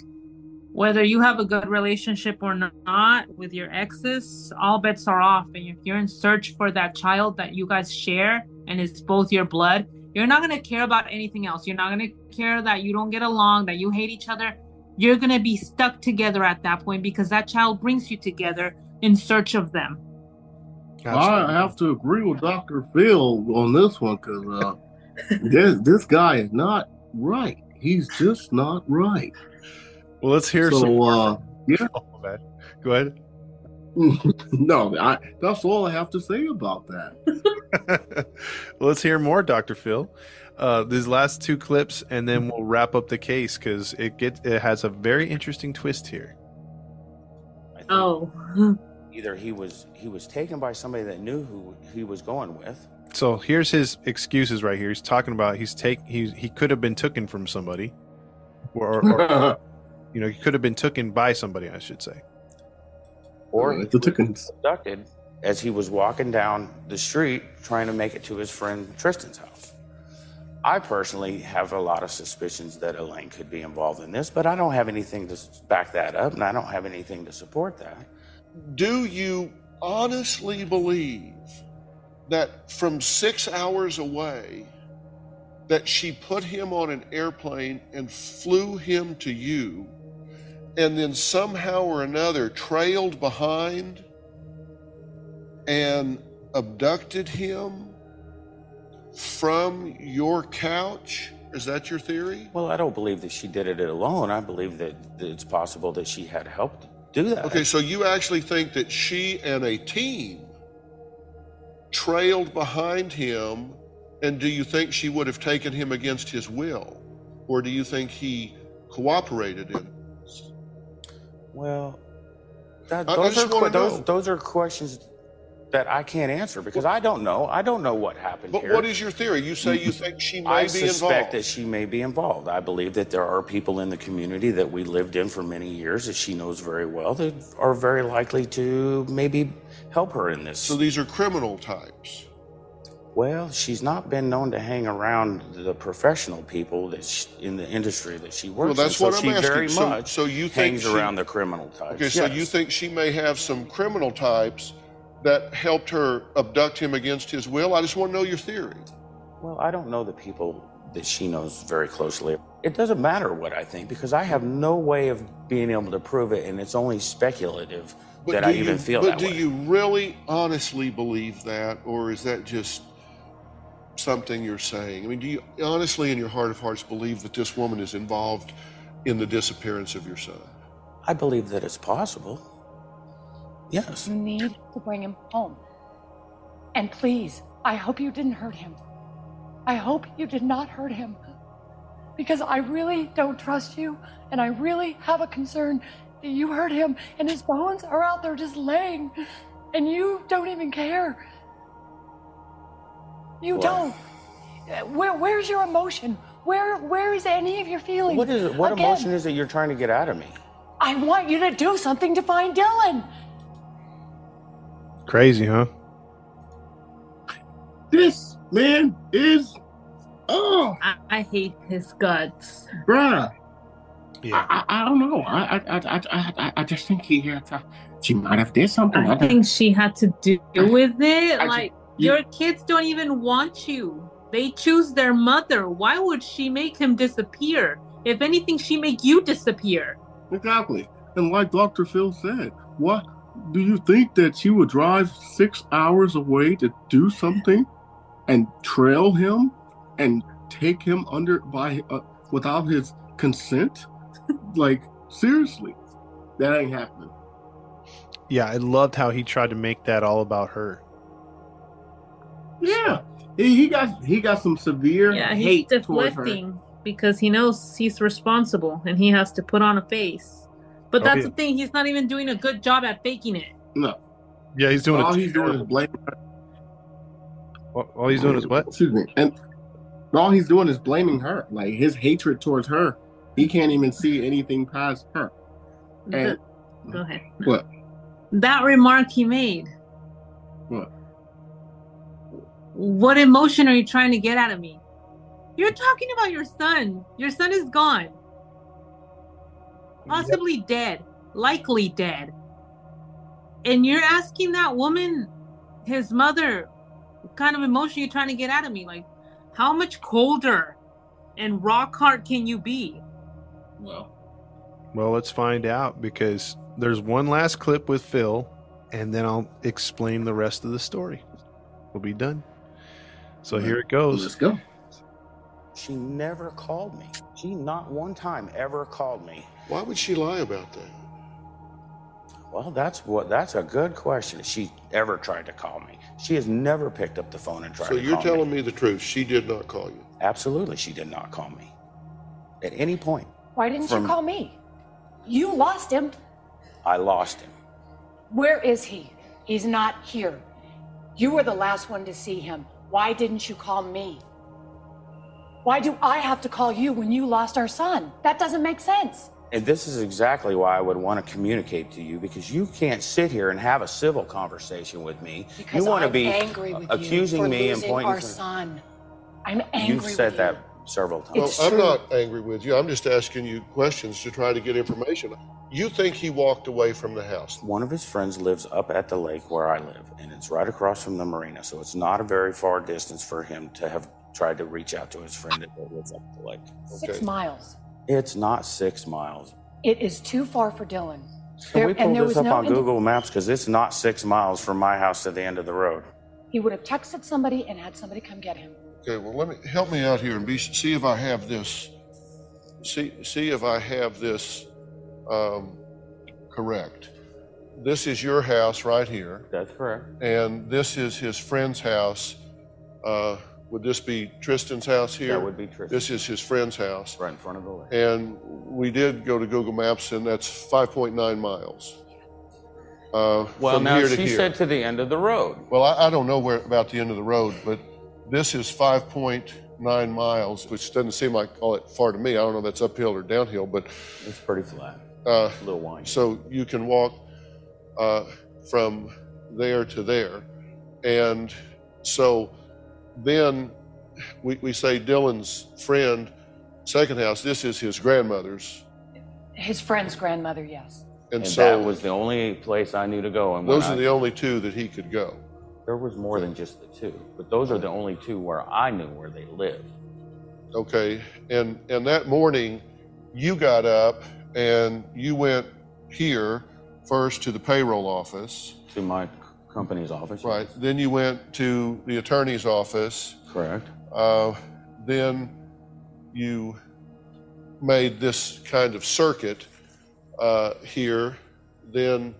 whether you have a good relationship or not with your exes, all bets are off. And if you're in search for that child that you guys share and it's both your blood, you're not going to care about anything else. You're not going to care that you don't get along, that you hate each other. You're going to be stuck together at that point because that child brings you together in search of them. I have to agree with Dr. Phil on this one because uh, *laughs* this this guy is not right. He's just not right. well, let's hear so, some. uh, yeah. Oh, man. Go ahead. *laughs* no, I, that's all I have to say about that. *laughs* well, let's hear more, Doctor Phil. Uh, these last two clips, and then we'll wrap up the case because it gets it has a very interesting twist here. I think Oh, *laughs* Either he was he was taken by somebody that knew who he was going with. So here's his excuses right here. He's talking about he's take he he could have been taken from somebody, or, or *laughs* you know he could have been taken by somebody, I should say. Or Uh, the was abducted as he was walking down the street trying to make it to his friend Tristan's house. I personally have a lot of suspicions that Elaine could be involved in this, but I don't have anything to back that up, and I don't have anything to support that. Do you honestly believe that from six hours away, that she put him on an airplane and flew him to you, and then somehow or another trailed behind and abducted him from your couch? Is that your theory? Well, I don't believe that she did it alone. I believe that, it's possible that she had helped do that. Okay, so you actually think that she and a team trailed behind him, and do you think she would have taken him against his will? Or do you think he cooperated in it? Well, that, those, are, those, those are questions that I can't answer because I don't know. I don't know what happened But here. what is your theory? You say you think she may I be suspect that she may be involved. I believe that there are people in the community that we lived in for many years that she knows very well that are very likely to maybe help her in this. So these are criminal types. well, she's not been known to hang around the professional people that she, in the industry that she works Well, that's in. what I'm she asking. very So- much so you think hangs she- around the criminal types. Okay, so you think she may have some criminal types that helped her abduct him against his will? I just want to know your theory. Well, I don't know the people that she knows very closely. It doesn't matter what I think because I have no way of being able to prove it, and it's only speculative that do I you, even feel that. but that do way. you really honestly believe that, or is that just something you're saying? I mean, do you honestly, in your heart of hearts, believe that this woman is involved in the disappearance of your son? I believe that it's possible. Yes. You need to bring him home. And please, I hope you didn't hurt him. I hope you did not hurt him. because I really don't trust you, and I really have a concern that you hurt him, and his bones are out there just laying, and you don't even care. You Well- don't. Where, where's your emotion? Where, where is any of your feelings? What is it? What Again, emotion is it you're trying to get out of me? I want you to do something to find Dylan. Crazy, huh? This man is, oh, I, I hate his guts. bruh. Yeah. I, I, I don't know. I, I, I, I, I, I just think he had to, she might have did something. I think she had to deal with it. I- like you- your kids don't even want you. They choose their mother. Why would she make him disappear? If anything, she make you disappear. Exactly. And like Dr. Phil said, what do you think that she would drive six hours away to do something and trail him and take him under by uh, without his consent? like seriously, that ain't happening. Yeah, I loved how he tried to make that all about her. Yeah, he, he got he got some severe Yeah, he's hate towards her. deflecting because he knows he's responsible and he has to put on a face. But Oh, that's yeah. the thing, he's not even doing a good job at faking it. No, Yeah, he's doing all it. he's doing is blaming. All all he's doing is what? Excuse me, and all he's doing is blaming her. Like his hatred towards her, he can't even see anything past her. And go ahead. what? That remark he made. What? What emotion are you trying to get out of me? You're talking about your son. Your son is gone. Possibly dead. Likely dead. And you're asking that woman, his mother, what kind of emotion you're trying to get out of me? Like, how much colder and rock hard can you be? Well, Well, let's find out because there's one last clip with Phil, and then I'll explain the rest of the story. We'll be done. So here it goes. let's go. She never called me. She not one time ever called me. Why would she lie about that? Well, that's what that's a good question. If she ever tried to call me. She has never picked up the phone and tried So to you're telling me. me the truth. She did not call you. Absolutely, she did not call me. At any point, Why didn't From- you call me? You lost him. I lost him. Where is he? He's not here. You were the last one to see him. Why didn't you call me? Why do I have to call you when you lost our son? That doesn't make sense. And this is exactly why I would want to communicate to you because you can't sit here and have a civil conversation with me. Because you want to I'm be angry with accusing you for me and pointing. our to- son. I'm angry. You've said with that you. several times. Well, I'm not angry with you. I'm just asking you questions to try to get information. You think he walked away from the house? One of his friends lives up at the lake where I live, and it's right across from the marina, so it's not a very far distance for him to have tried to reach out to his friend that lives up the lake. Six Okay. miles. It's not six miles. It is too far for Dylan. Can There- we and pull there this up no on indi- Google Maps? Because it's not six miles from my house to the end of the road. He would have texted somebody and had somebody come get him. Okay, well, let me help me out here and be see if I have this. See see if I have this um, correct. This is your house right here, That's correct. and this is his friend's house. Uh, would this be Tristan's house here? That would be Tristan. This is his friend's house, right in front of the lake. and we did go to Google Maps, and that's 5.9 miles. Uh, Well, from now here to she here. said to the end of the road. Well, I, I don't know where about the end of the road, but this is 5.9 miles, which doesn't seem like all that far to me. I don't know if that's uphill or downhill, but It's pretty flat, uh, a little windy. so you can walk uh, from there to there. And so then we, we say Dylan's friend, second house, this is his grandmother's. His friend's grandmother, yes. And, And so that was the only place I knew to go. And when those I- are the only two that he could go. There was more than just the two, but those are the only two where I knew where they lived. Okay, and and that morning, you got up and you went here first to the payroll office, To my c- company's office. right? Then you went to the attorney's office. Correct. Uh, then you made this kind of circuit uh, here. Then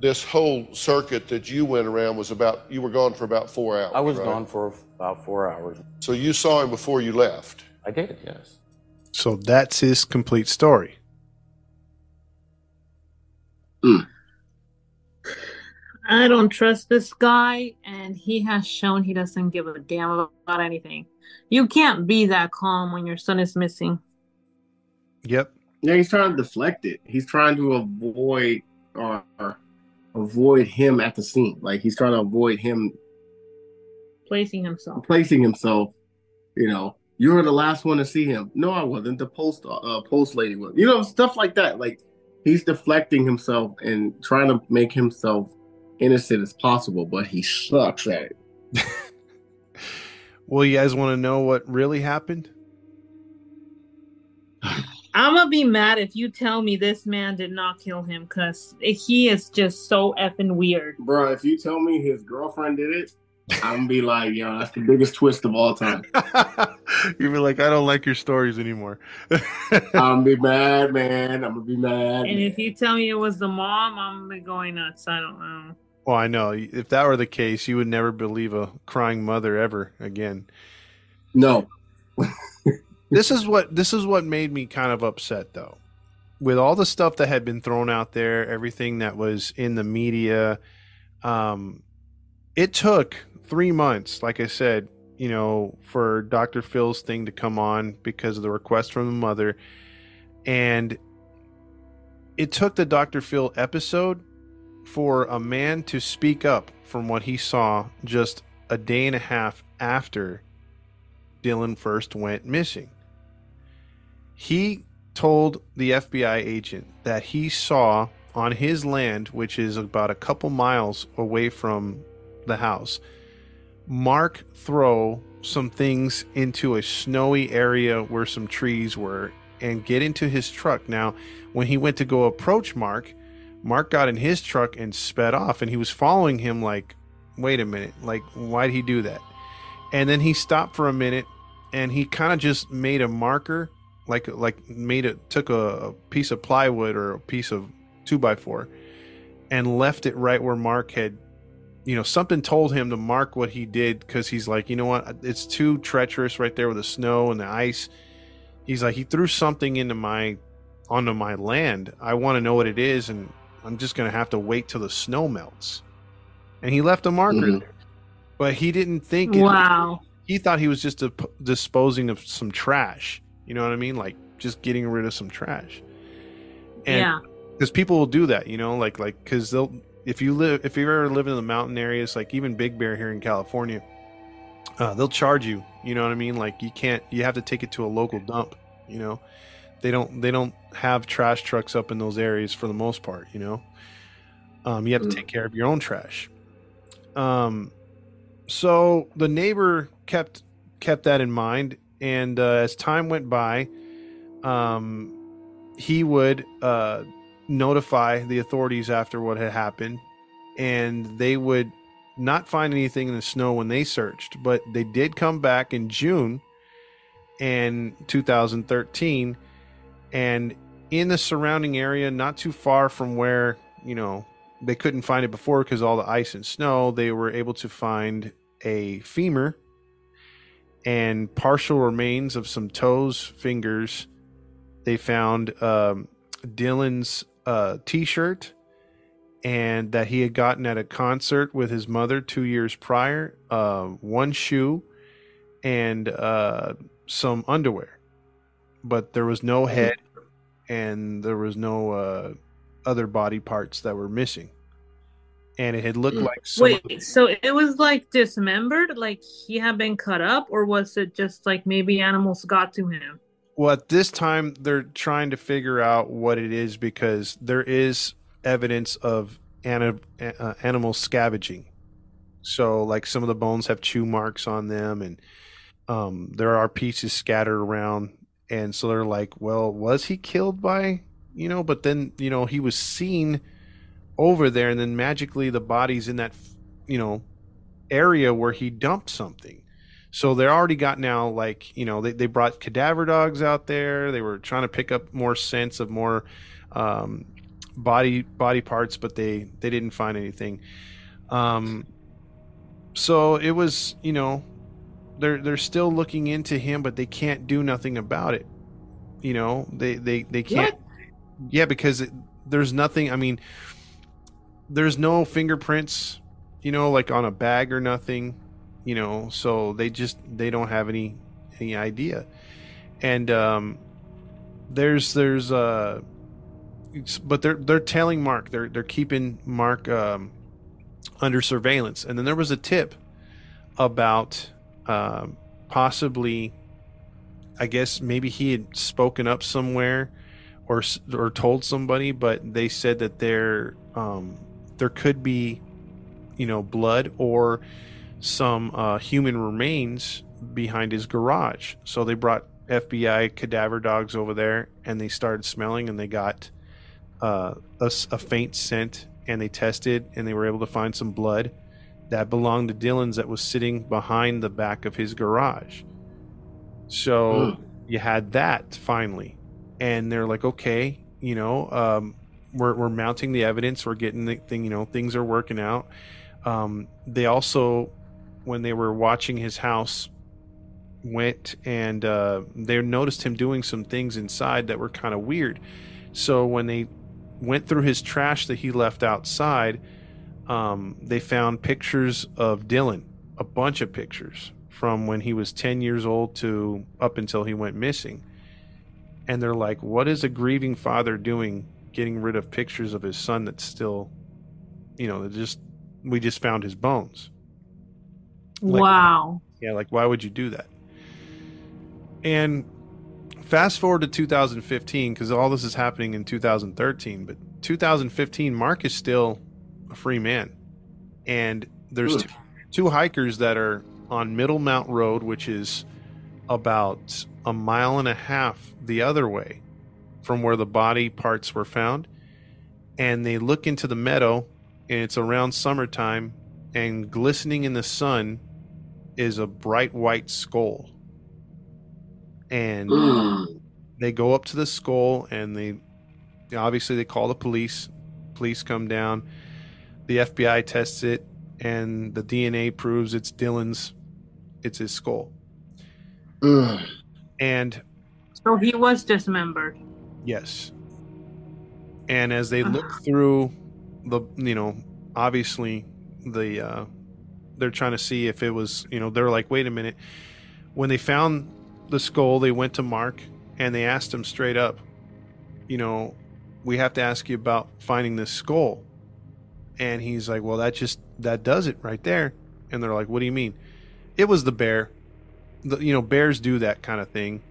this whole circuit that you went around was about. You were gone for about four hours. I was right? gone for about four hours. So you saw him before you left. I did, yes. So that's his complete story. I don't trust this guy, and he has shown he doesn't give a damn about anything. You can't be that calm when your son is missing. Yep. Yeah, he's trying to deflect it. He's trying to avoid or avoid him at the scene. Like he's trying to avoid him Placing himself. placing himself. You know, you were the last one to see him. No, I wasn't. The post uh, post lady was. You know, stuff like that. Like he's deflecting himself and trying to make himself innocent as possible, but he sucks at it. *laughs* Well, you guys want to know what really happened? *sighs* I'm gonna be mad if you tell me this man did not kill him because he is just so effing weird. Bro, if you tell me his girlfriend did it, I'm gonna be like, yo, that's the biggest twist of all time. *laughs* You'd be like, I don't like your stories anymore. *laughs* I'm gonna be mad, man. I'm gonna be mad. And if you tell me it was the mom, I'm gonna be going nuts. I don't know. Well, I know. If that were the case, you would never believe a crying mother ever again. No. *laughs* this is what this is what made me kind of upset though. With all the stuff that had been thrown out there, everything that was in the media, um, it took three months, like I said, you know, for Dr. Phil's thing to come on because of the request from the mother. And it took the Dr. Phil episode for a man to speak up from what he saw just a day and a half after Dylan first went missing. He told the FBI agent that he saw on his land, which is about a couple miles away from the house, Mark throw some things into a snowy area where some trees were and get into his truck. Now, when he went to go approach Mark, Mark got in his truck and sped off, and he was following him like, wait a minute, like, why'd he do that? And then he stopped for a minute and he kind of just made a marker, like, like made it, took a, a piece of plywood or a piece of two by four and left it right where Mark had you know, something told him to mark what he did because he's like, you know what, it's too treacherous right there with the snow and the ice. He's like, he threw something into my onto my land. I want to know what it is, and I'm just gonna have to wait till the snow melts. And he left a marker Mhm. there, but he didn't think. It, Wow. He thought he was just a, disposing of some trash. You know what I mean? Like just getting rid of some trash. And yeah. because people will do that, you know, like like because they'll if you live if you ever live in the mountain areas, like even Big Bear here in California, uh, they'll charge you. You know what I mean? Like you can't you have to take it to a local dump. You know, they don't they don't have trash trucks up in those areas for the most part. You know, um, you have to take care of your own trash. Um, so the neighbor kept kept that in mind, and uh, as time went by, um, he would uh, notify the authorities after what had happened, and they would not find anything in the snow when they searched, but they did come back in June and 2013 and in the surrounding area not too far from where you know they couldn't find it before because all the ice and snow they were able to find a femur and partial remains of some toes fingers. They found um, dylan's uh, t-shirt and that he had gotten at a concert with his mother two years prior uh, one shoe and uh, some underwear. But there was no head and there was no uh, other body parts that were missing and it had looked like some of Wait, so it was like dismembered, like he had been cut up, or was it just like maybe animals got to him? Well, at this time, they're trying to figure out what it is because there is evidence of uh, animal scavenging. So, like some of the bones have chew marks on them, and um, there are pieces scattered around. And so they're like, well, was he killed by, you know? But then, you know, he was seen over there, and then magically the body's in that, you know, area where he dumped something. So they're already got now like you know they, they brought cadaver dogs out there. They were trying to pick up more sense of more um, body body parts, but they they didn't find anything. Um, so it was you know they're they're still looking into him, but they can't do nothing about it. You know, they they they can't. Yeah, because it, there's nothing. I mean, there's no fingerprints. You know, like on a bag or nothing. You know, so they just they don't have any any idea. And um, there's there's uh, but they're they're telling Mark they're they're keeping Mark um, under surveillance. And then there was a tip about um, possibly, I guess maybe he had spoken up somewhere or or told somebody, but they said that there um, there could be, you know, blood or some uh, human remains behind his garage. So they brought FBI cadaver dogs over there, and they started smelling, and they got uh, a, a faint scent, and they tested, and they were able to find some blood that belonged to Dylan's that was sitting behind the back of his garage. So you had that finally, and they're like, okay, you know, um, we're we're mounting the evidence, we're getting the thing, you know, things are working out. Um, they also, when they were watching his house, went and uh, they noticed him doing some things inside that were kind of weird. So when they went through his trash that he left outside, um, they found pictures of Dylan, a bunch of pictures from when he was 10 years old to up until he went missing. And they're like, what is a grieving father doing getting rid of pictures of his son that's still, you know, just, we just found his bones. Like- wow. Yeah, like why would you do that? And fast forward to 2015 because all this is happening in 2013, but 2015, Mark is still a free man, and there's two, two hikers that are on Middle Mount Road, which is about a mile and a half the other way from where the body parts were found, and they look into the meadow, and it's around summertime, and glistening in the sun is a bright white skull. And hmm. they go up to the skull and they obviously they call the police. Police come down. The FBI tests it and the DNA proves it's Dylan's it's his skull. And So he was dismembered. Yes. And as they look through the, you know, obviously the, uh, they're trying to see if it was, you know, they're like, wait a minute. When they found the skull, they went to Mark and they asked him straight up, you know, we have to ask you about finding this skull. And he's like, well, that just, that does it right there. And they're like, what do you mean? It was the bear. The, you know, bears do that kind of thing.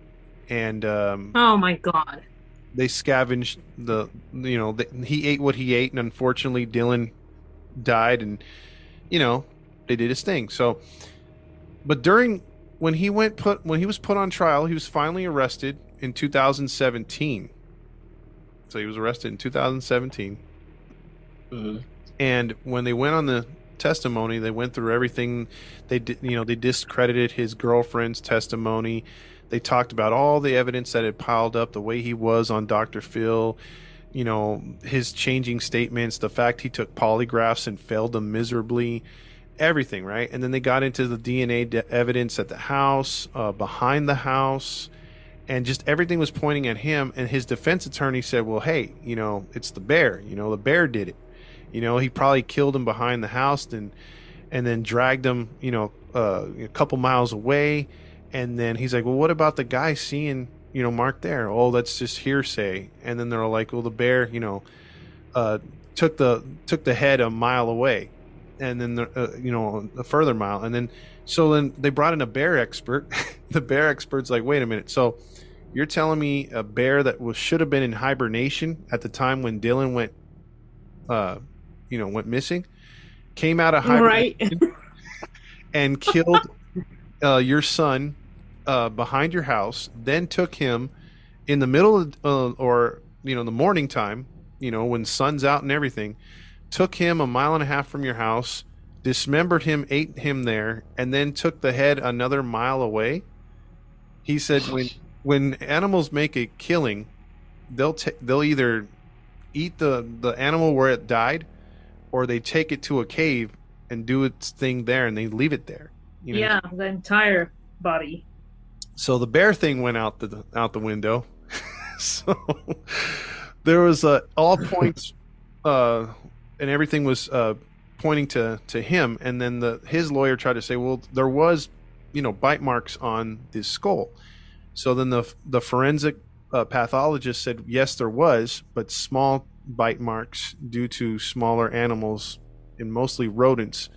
And, um, Oh my god. they scavenged the you know the, he ate what he ate and unfortunately dylan died and you know they did his thing so but during when he went put when he was put on trial he was finally arrested in 2017 so he was arrested in 2017 and when they went on the testimony they went through everything. They did you know they discredited his girlfriend's testimony. They talked about all the evidence that had piled up the way he was on dr phil you know his changing statements the fact he took polygraphs and failed them miserably everything right? And then they got into the dna de- evidence at the house uh, behind the house and just everything was pointing at him. And his defense attorney said well hey you know it's the bear. You know the bear did it you know he probably killed him behind the house and and then dragged him you know uh, a couple miles away. And then he's like well what about the guy seeing you know mark there? Oh that's just hearsay. And then they're like well the bear you know uh, took the took the head a mile away. And then the, uh, you know a further mile. And then so then they brought in a bear expert. *laughs* The bear expert's like wait a minute. So you're telling me a bear that was should have been in hibernation at the time when dylan went uh you know went missing came out of Right. *laughs* and killed uh, your son uh, behind your house then took him in the middle of uh, or you know the morning time you know when sun's out and everything took him a mile and a half from your house dismembered him ate him there and then took the head another mile away he said when when animals make a killing they'll ta- they'll either eat the the animal where it died or they take it to a cave and do its thing there and they leave it there you know? Yeah, the entire body. so the bear thing went out the out the window *laughs* so there was uh, all points, *laughs* uh, and everything was uh, pointing to to him. And then the his lawyer tried to say, well, there was, you know, bite marks on the skull. So then the the forensic uh, pathologist said, yes, there was, but small bite marks due to smaller animals and mostly rodents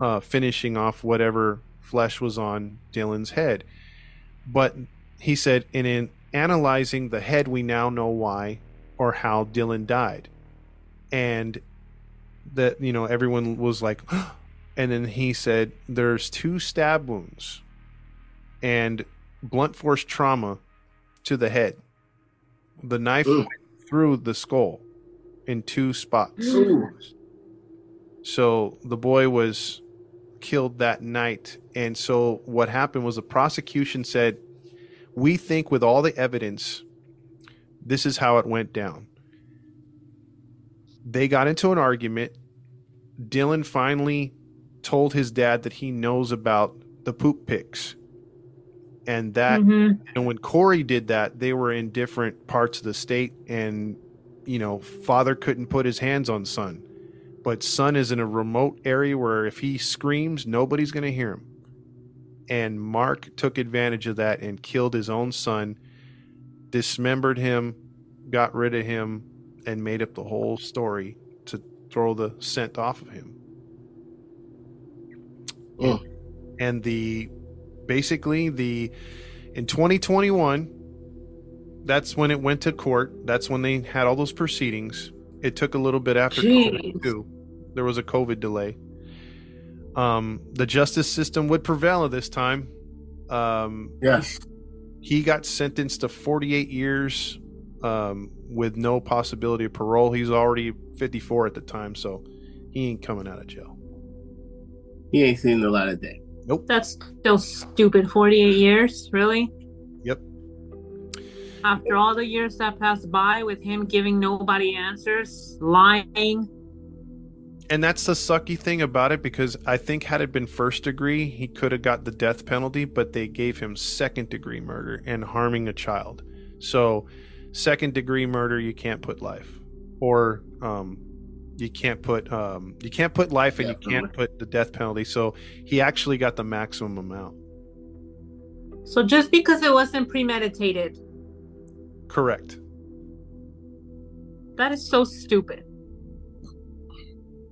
uh, finishing off whatever flesh was on Dylan's head. But he said, and in analyzing the head, we now know why or how Dylan died. And that, you know, everyone was like, *gasps* and then he said, there's two stab wounds and blunt force trauma to the head. The knife Ooh. went through the skull in two spots. So the boy was killed that night. And so what happened was the prosecution said, We think with all the evidence, this is how it went down. They got into an argument. Dylan finally told his dad that he knows about the poop pics. And that Mhm. and when Cory did that, they were in different parts of the state, and you know, father couldn't put his hands on son, but son is in a remote area where if he screams, nobody's going to hear him. And Mark took advantage of that and killed his own son, dismembered him, got rid of him, and made up the whole story to throw the scent off of him. Oh. And the basically the in 2021 that's when it went to court that's when they had all those proceedings it took a little bit after covid too there was a covid delay um the justice system would prevail at this time um Yes. he got sentenced to 48 years um with no possibility of parole he's already 54 at the time so he ain't coming out of jail He ain't seen the light of day. Nope. That's still stupid. 48 years? Really? After all the years that passed by with him giving nobody answers, lying. and that's the sucky thing about it because I think had it been first degree, he could have got the death penalty, but they gave him second degree murder and harming a child. So, second degree murder, you can't put life, or um, you can't put um, you can't put life, and you can't put the death penalty. So he actually got the maximum amount. So just because it wasn't premeditated, Correct. that is so stupid.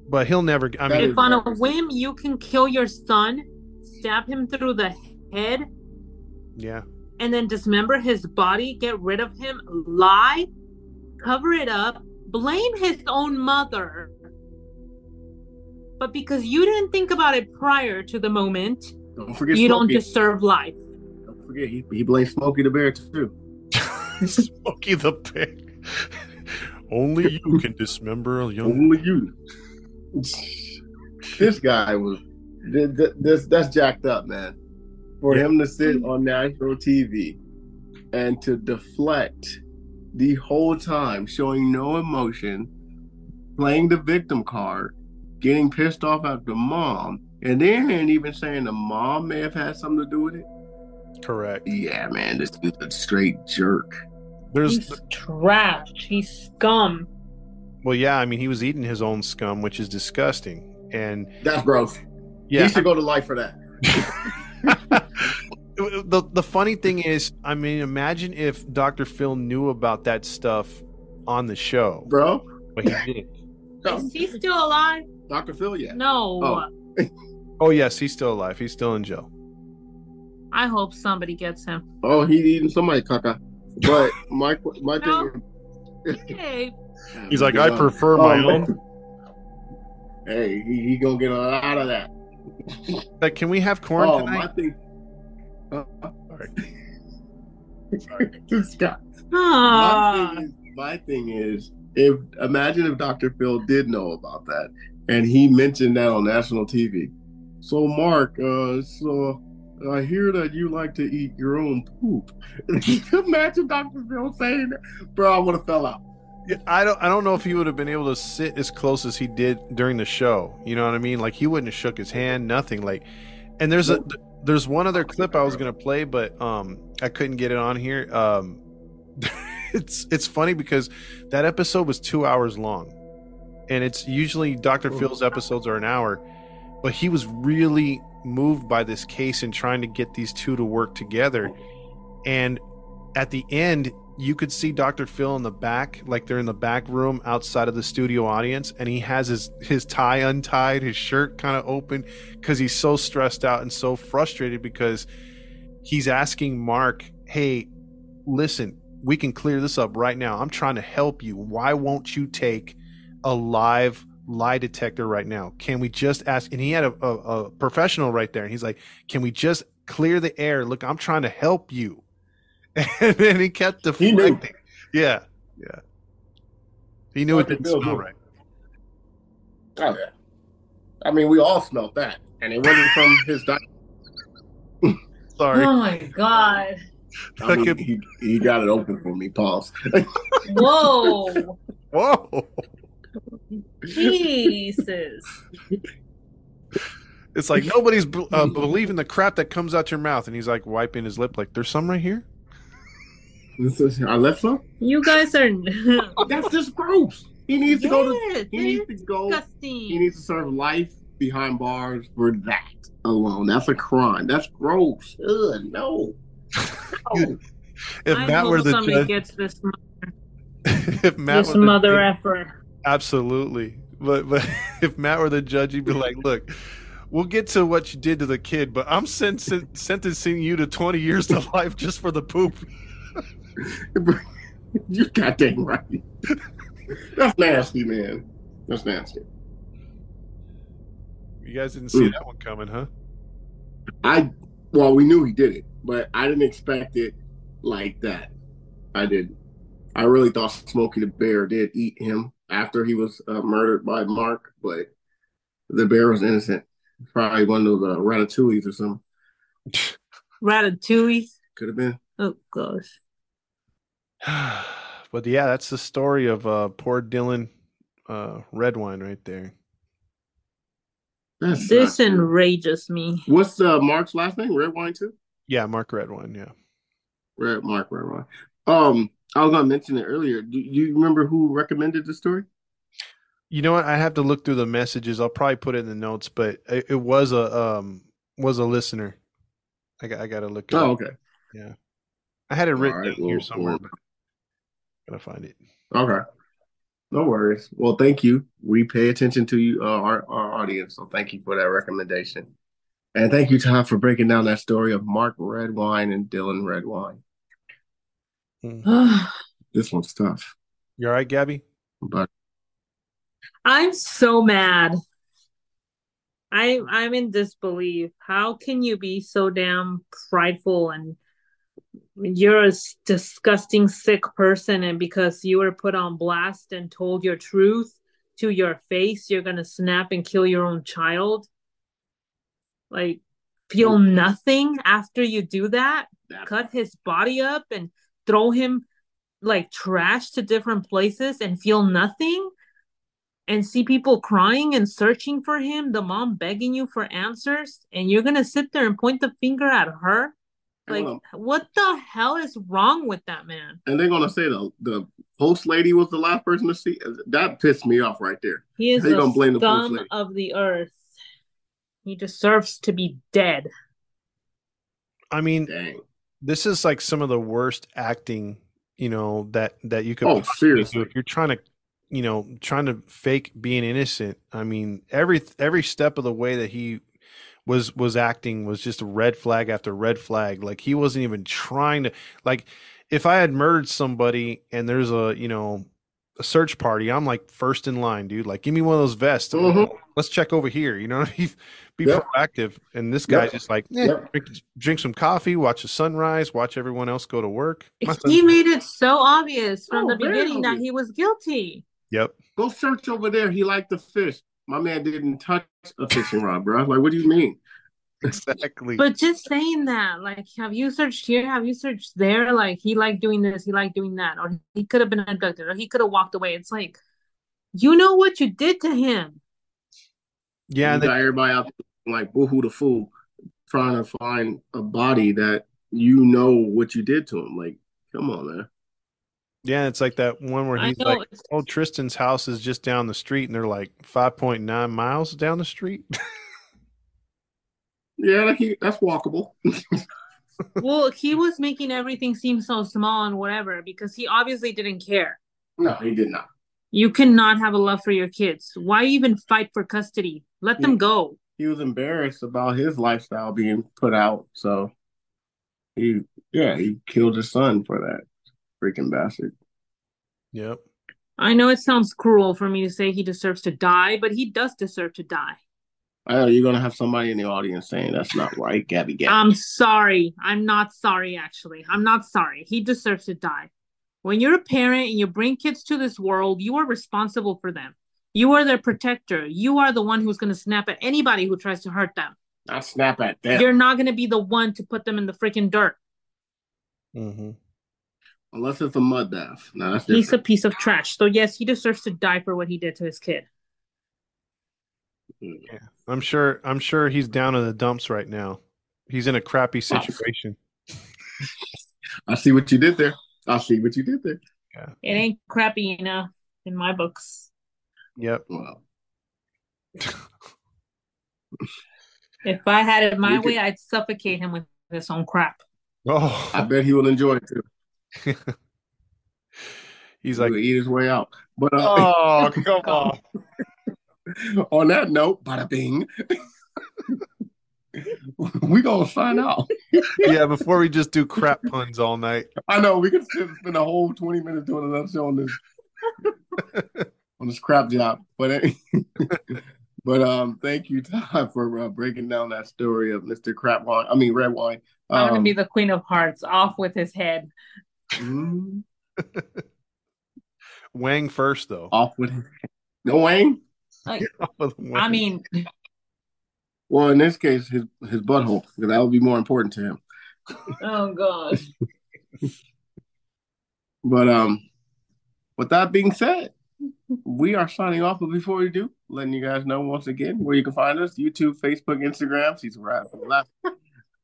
But he'll never. I mean, if on a whim you can kill your son, stab him through the head, yeah. and then dismember his body, get rid of him, lie, cover it up, blame his own mother. But because you didn't think about it prior to the moment, Don't forget you don't deserve life. Don't forget he, he blamed Smokey the Bear too. *laughs* Smokey the Bear. Only you can dismember a young. Only you. This guy was th- th- this that's jacked up, man. For him to sit on national TV and to deflect the whole time, showing no emotion, playing the victim card, getting pissed off at the mom, and then even saying the mom may have had something to do with it. Correct. Yeah, man, this dude's a straight jerk. There's He's trash. He's scum. well, yeah. I mean, he was eating his own scum, which is disgusting. And That's gross. yeah, He should go to life for that. *laughs* the the funny thing is, I mean, imagine if Dr. Phil knew about that stuff on the show, Bro, but he didn't. Is he still alive? Dr. Phil, yeah. No. Oh. Oh yes, he's still alive. He's still in jail. I hope somebody gets him. Oh, he eating somebody caca. But *laughs* my my No. thing Hey, *laughs* He's like, I prefer my own. *laughs* Hey, he, he gonna get a lot of that. Like, can we have corn oh, tonight? my thing. Uh, Sorry. this guy. ah, My thing, is, my thing is, if imagine if Dr. Phil did know about that and he mentioned that on national TV. So, Mark, uh, so I hear that you like to eat your own poop. *laughs* imagine Dr. Phil saying that, bro. I would have fell out. Yeah, I don't. I don't know if he would have been able to sit as close as he did during the show. You know what I mean? Like he wouldn't have shook his hand, nothing. Like, and there's a there's one other clip I was gonna play, but um, I couldn't get it on here. Um, *laughs* it's it's funny because that episode was two hours long, and it's usually Dr. Phil's episodes are an hour, but he was really moved by this case and trying to get these two to work together, and at the end you could see Dr. Phil in the back, like they're in the back room outside of the studio audience, and he has his his tie untied, his shirt kind of open, because he's so stressed out and so frustrated because he's asking Mark, "Hey, listen, we can clear this up right now. I'm trying to help you. Why won't you take a live lie detector right now? Can we just ask?" And he had a, a, a professional right there, and he's like, "Can we just clear the air? Look, I'm trying to help you." *laughs* and then he kept deflecting. Yeah, yeah. He knew it didn't Phil smell knew. right. Oh yeah. I mean, we all smelled that, and it wasn't from *laughs* his diet. *laughs* Sorry. Oh my god. I mean, he, he got it open for me. Pause. Whoa. Whoa. Jesus. It's like nobody's uh, believing the crap that comes out your mouth, and he's like wiping his lip, like there's some right here. This is, I left some. You guys are *laughs* That's just gross. He needs to go to. He needs to go. disgusting. He needs to serve life behind bars for that alone. That's a crime. That's gross. Ugh, no. *laughs* No. If I Matt were the somebody judge, gets this, *laughs* mo- if Matt this were the mother judge- effer. Absolutely. But but *laughs* if Matt were the judge, he'd be like, "Look, we'll get to what you did to the kid, but I'm sen- sen- *laughs* sentencing you to 20 years to life just for the poop." *laughs* you goddamn right. That's nasty, man. That's nasty. You guys didn't see Mm. that one coming, huh? I well, we knew he did it, but I didn't expect it like that. I did. I really thought Smokey the Bear did eat him after he was uh, murdered by Mark, but the bear was innocent. Probably one of those uh, ratatouilles or something. *laughs* Ratatouille. Could have been. Oh gosh. *sighs* but yeah, that's the story of uh, poor Dylan uh, Redwine right there. That's This not true. enrages me. What's uh, Mark's last name? Red wine too. Yeah, Mark Redwine. Yeah. Red Mark Red wine. Um, I was gonna mention it earlier. Do you remember who recommended the story? You know what? I have to look through the messages. I'll probably put it in the notes, but it, it was a um was a listener. I got I got to look. it Oh, up. okay. Yeah, I had it written right, down here somewhere, well. but gotta find it. Okay. No worries. Well, thank you. We pay attention to you, uh, our, our audience. So thank you for that recommendation. And thank you, Todd, for breaking down that story of Mark Redwine and Dylan Redwine. *sighs* This one's tough. You all right, Gabby? But I'm so mad. I I'm in disbelief. How can you be so damn prideful and you're a disgusting sick person and because you were put on blast and told your truth to your face, you're gonna snap and kill your own child? Like feel nothing after you do that? Cut his body up and throw him like trash to different places and feel nothing? and see people crying and searching for him, the mom begging you for answers, and you're gonna sit there and point the finger at her? Like, Well- what the hell is wrong with that man? and they're gonna say the the post lady was the last person to see that pissed me off right there. He is How you the gonna blame the post scum lady? of the earth. He deserves to be dead. I mean, Dang. This is like some of the worst acting, you know, that that you could Oh, seriously. if you're trying to, you know, trying to fake being innocent. I mean, every every step of the way that he was was acting was just a red flag after red flag. Like he wasn't even trying to like if I had murdered somebody and there's a, you know, a search party, I'm like first in line, dude. Like give me one of those vests. Mhm. Let's check over here, you know. *laughs* Be Yep. proactive. And this guy's Yep. just like, eh, Yep. drink, drink some coffee, watch the sunrise, watch everyone else go to work. My He made it so obvious from Oh, the very beginning that he was guilty. Yep. Go search over there. He liked the fish. My man didn't touch a fishing rod, bro. Like, what do you mean? *laughs* Exactly. But just saying that, like, have you searched here? Have you searched there? Like, he liked doing this, he liked doing that, or he could have been abducted, or he could have walked away. It's like, you know what you did to him. yeah, you and got everybody out there like boohoo the fool, trying to find a body that you know what you did to him. Like, come on, man. Yeah, it's like that one where I he's like, it's- "Oh, Tristan's house is just down the street," and they're like five point nine miles down the street. *laughs* Yeah, like he, that's walkable. *laughs* well, he was making everything seem so small and whatever because he obviously didn't care. no, he did not. You cannot have a love for your kids. Why even fight for custody? Let them go. He was embarrassed about his lifestyle being put out, so he, yeah, he killed his son for that freaking bastard. yep. I know it sounds cruel for me to say he deserves to die, but he does deserve to die. I know you're gonna have somebody in the audience saying that's not right, Gabby. Gabby. I'm sorry. I'm not sorry, actually. I'm not sorry. He deserves to die. When you're a parent and you bring kids to this world, you are responsible for them. You are their protector. You are the one who's going to snap at anybody who tries to hurt them. I snap at them. You're not going to be the one to put them in the freaking dirt. Mm-hmm. Unless it's a mud bath. No, that's He's a piece of trash. So, yes, he deserves to die for what he did to his kid. I'm sure. I'm sure he's down in the dumps right now. He's in a crappy situation. *laughs* I see what you did there. I see what you did there. It ain't crappy enough in my books. Yep. Well, *laughs* If I had it my could- way, I'd suffocate him with his own crap. Oh, I bet he will enjoy it too. *laughs* he's He like, will eat his way out. But uh, oh, come on. On that note, bada bing. *laughs* we gonna sign out. Yeah, before we just do crap puns all night. I know we could spend a whole twenty minutes doing another show on this *laughs* on this crap job, but *laughs* but um, thank you, Todd, for uh, breaking down that story of Mister Crap Wine. I mean, Red Wine. I'm gonna Um, be the queen of hearts. Off with his head. mm, Wang first though. off with no Wayne. Like, *laughs* Off with Wang. I mean, Well, in this case, his his butthole because that would be more important to him. oh god. *laughs* But um, with that being said, we are signing off. But before we do, letting you guys know once again where you can find us: YouTube, Facebook, Instagram. She's right from the left.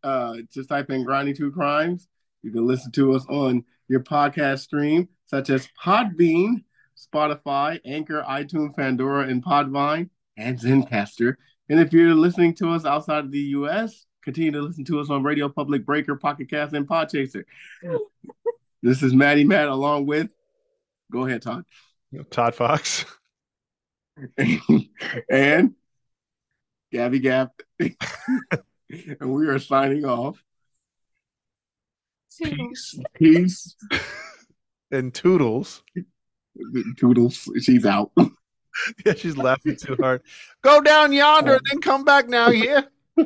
Uh, just type in "Grinding Two Crimes." You can listen to us on your podcast stream, such as Podbean, Spotify, Anchor, iTunes, Pandora, and Podvine, and Zencastr. And if you're listening to us outside of the U.S., continue to listen to us on RadioPublic Breaker, Pocket Cast, and Podchaser. *laughs* This is Matty Matt along with. Go ahead, Todd. Todd Fox. *laughs* and Gabby Gap. *laughs* and we are signing off. Peace Peace. and Toodles. Toodles. She's out. *laughs* Yeah, she's laughing too hard. Go down yonder, then come back now. Yeah. *laughs*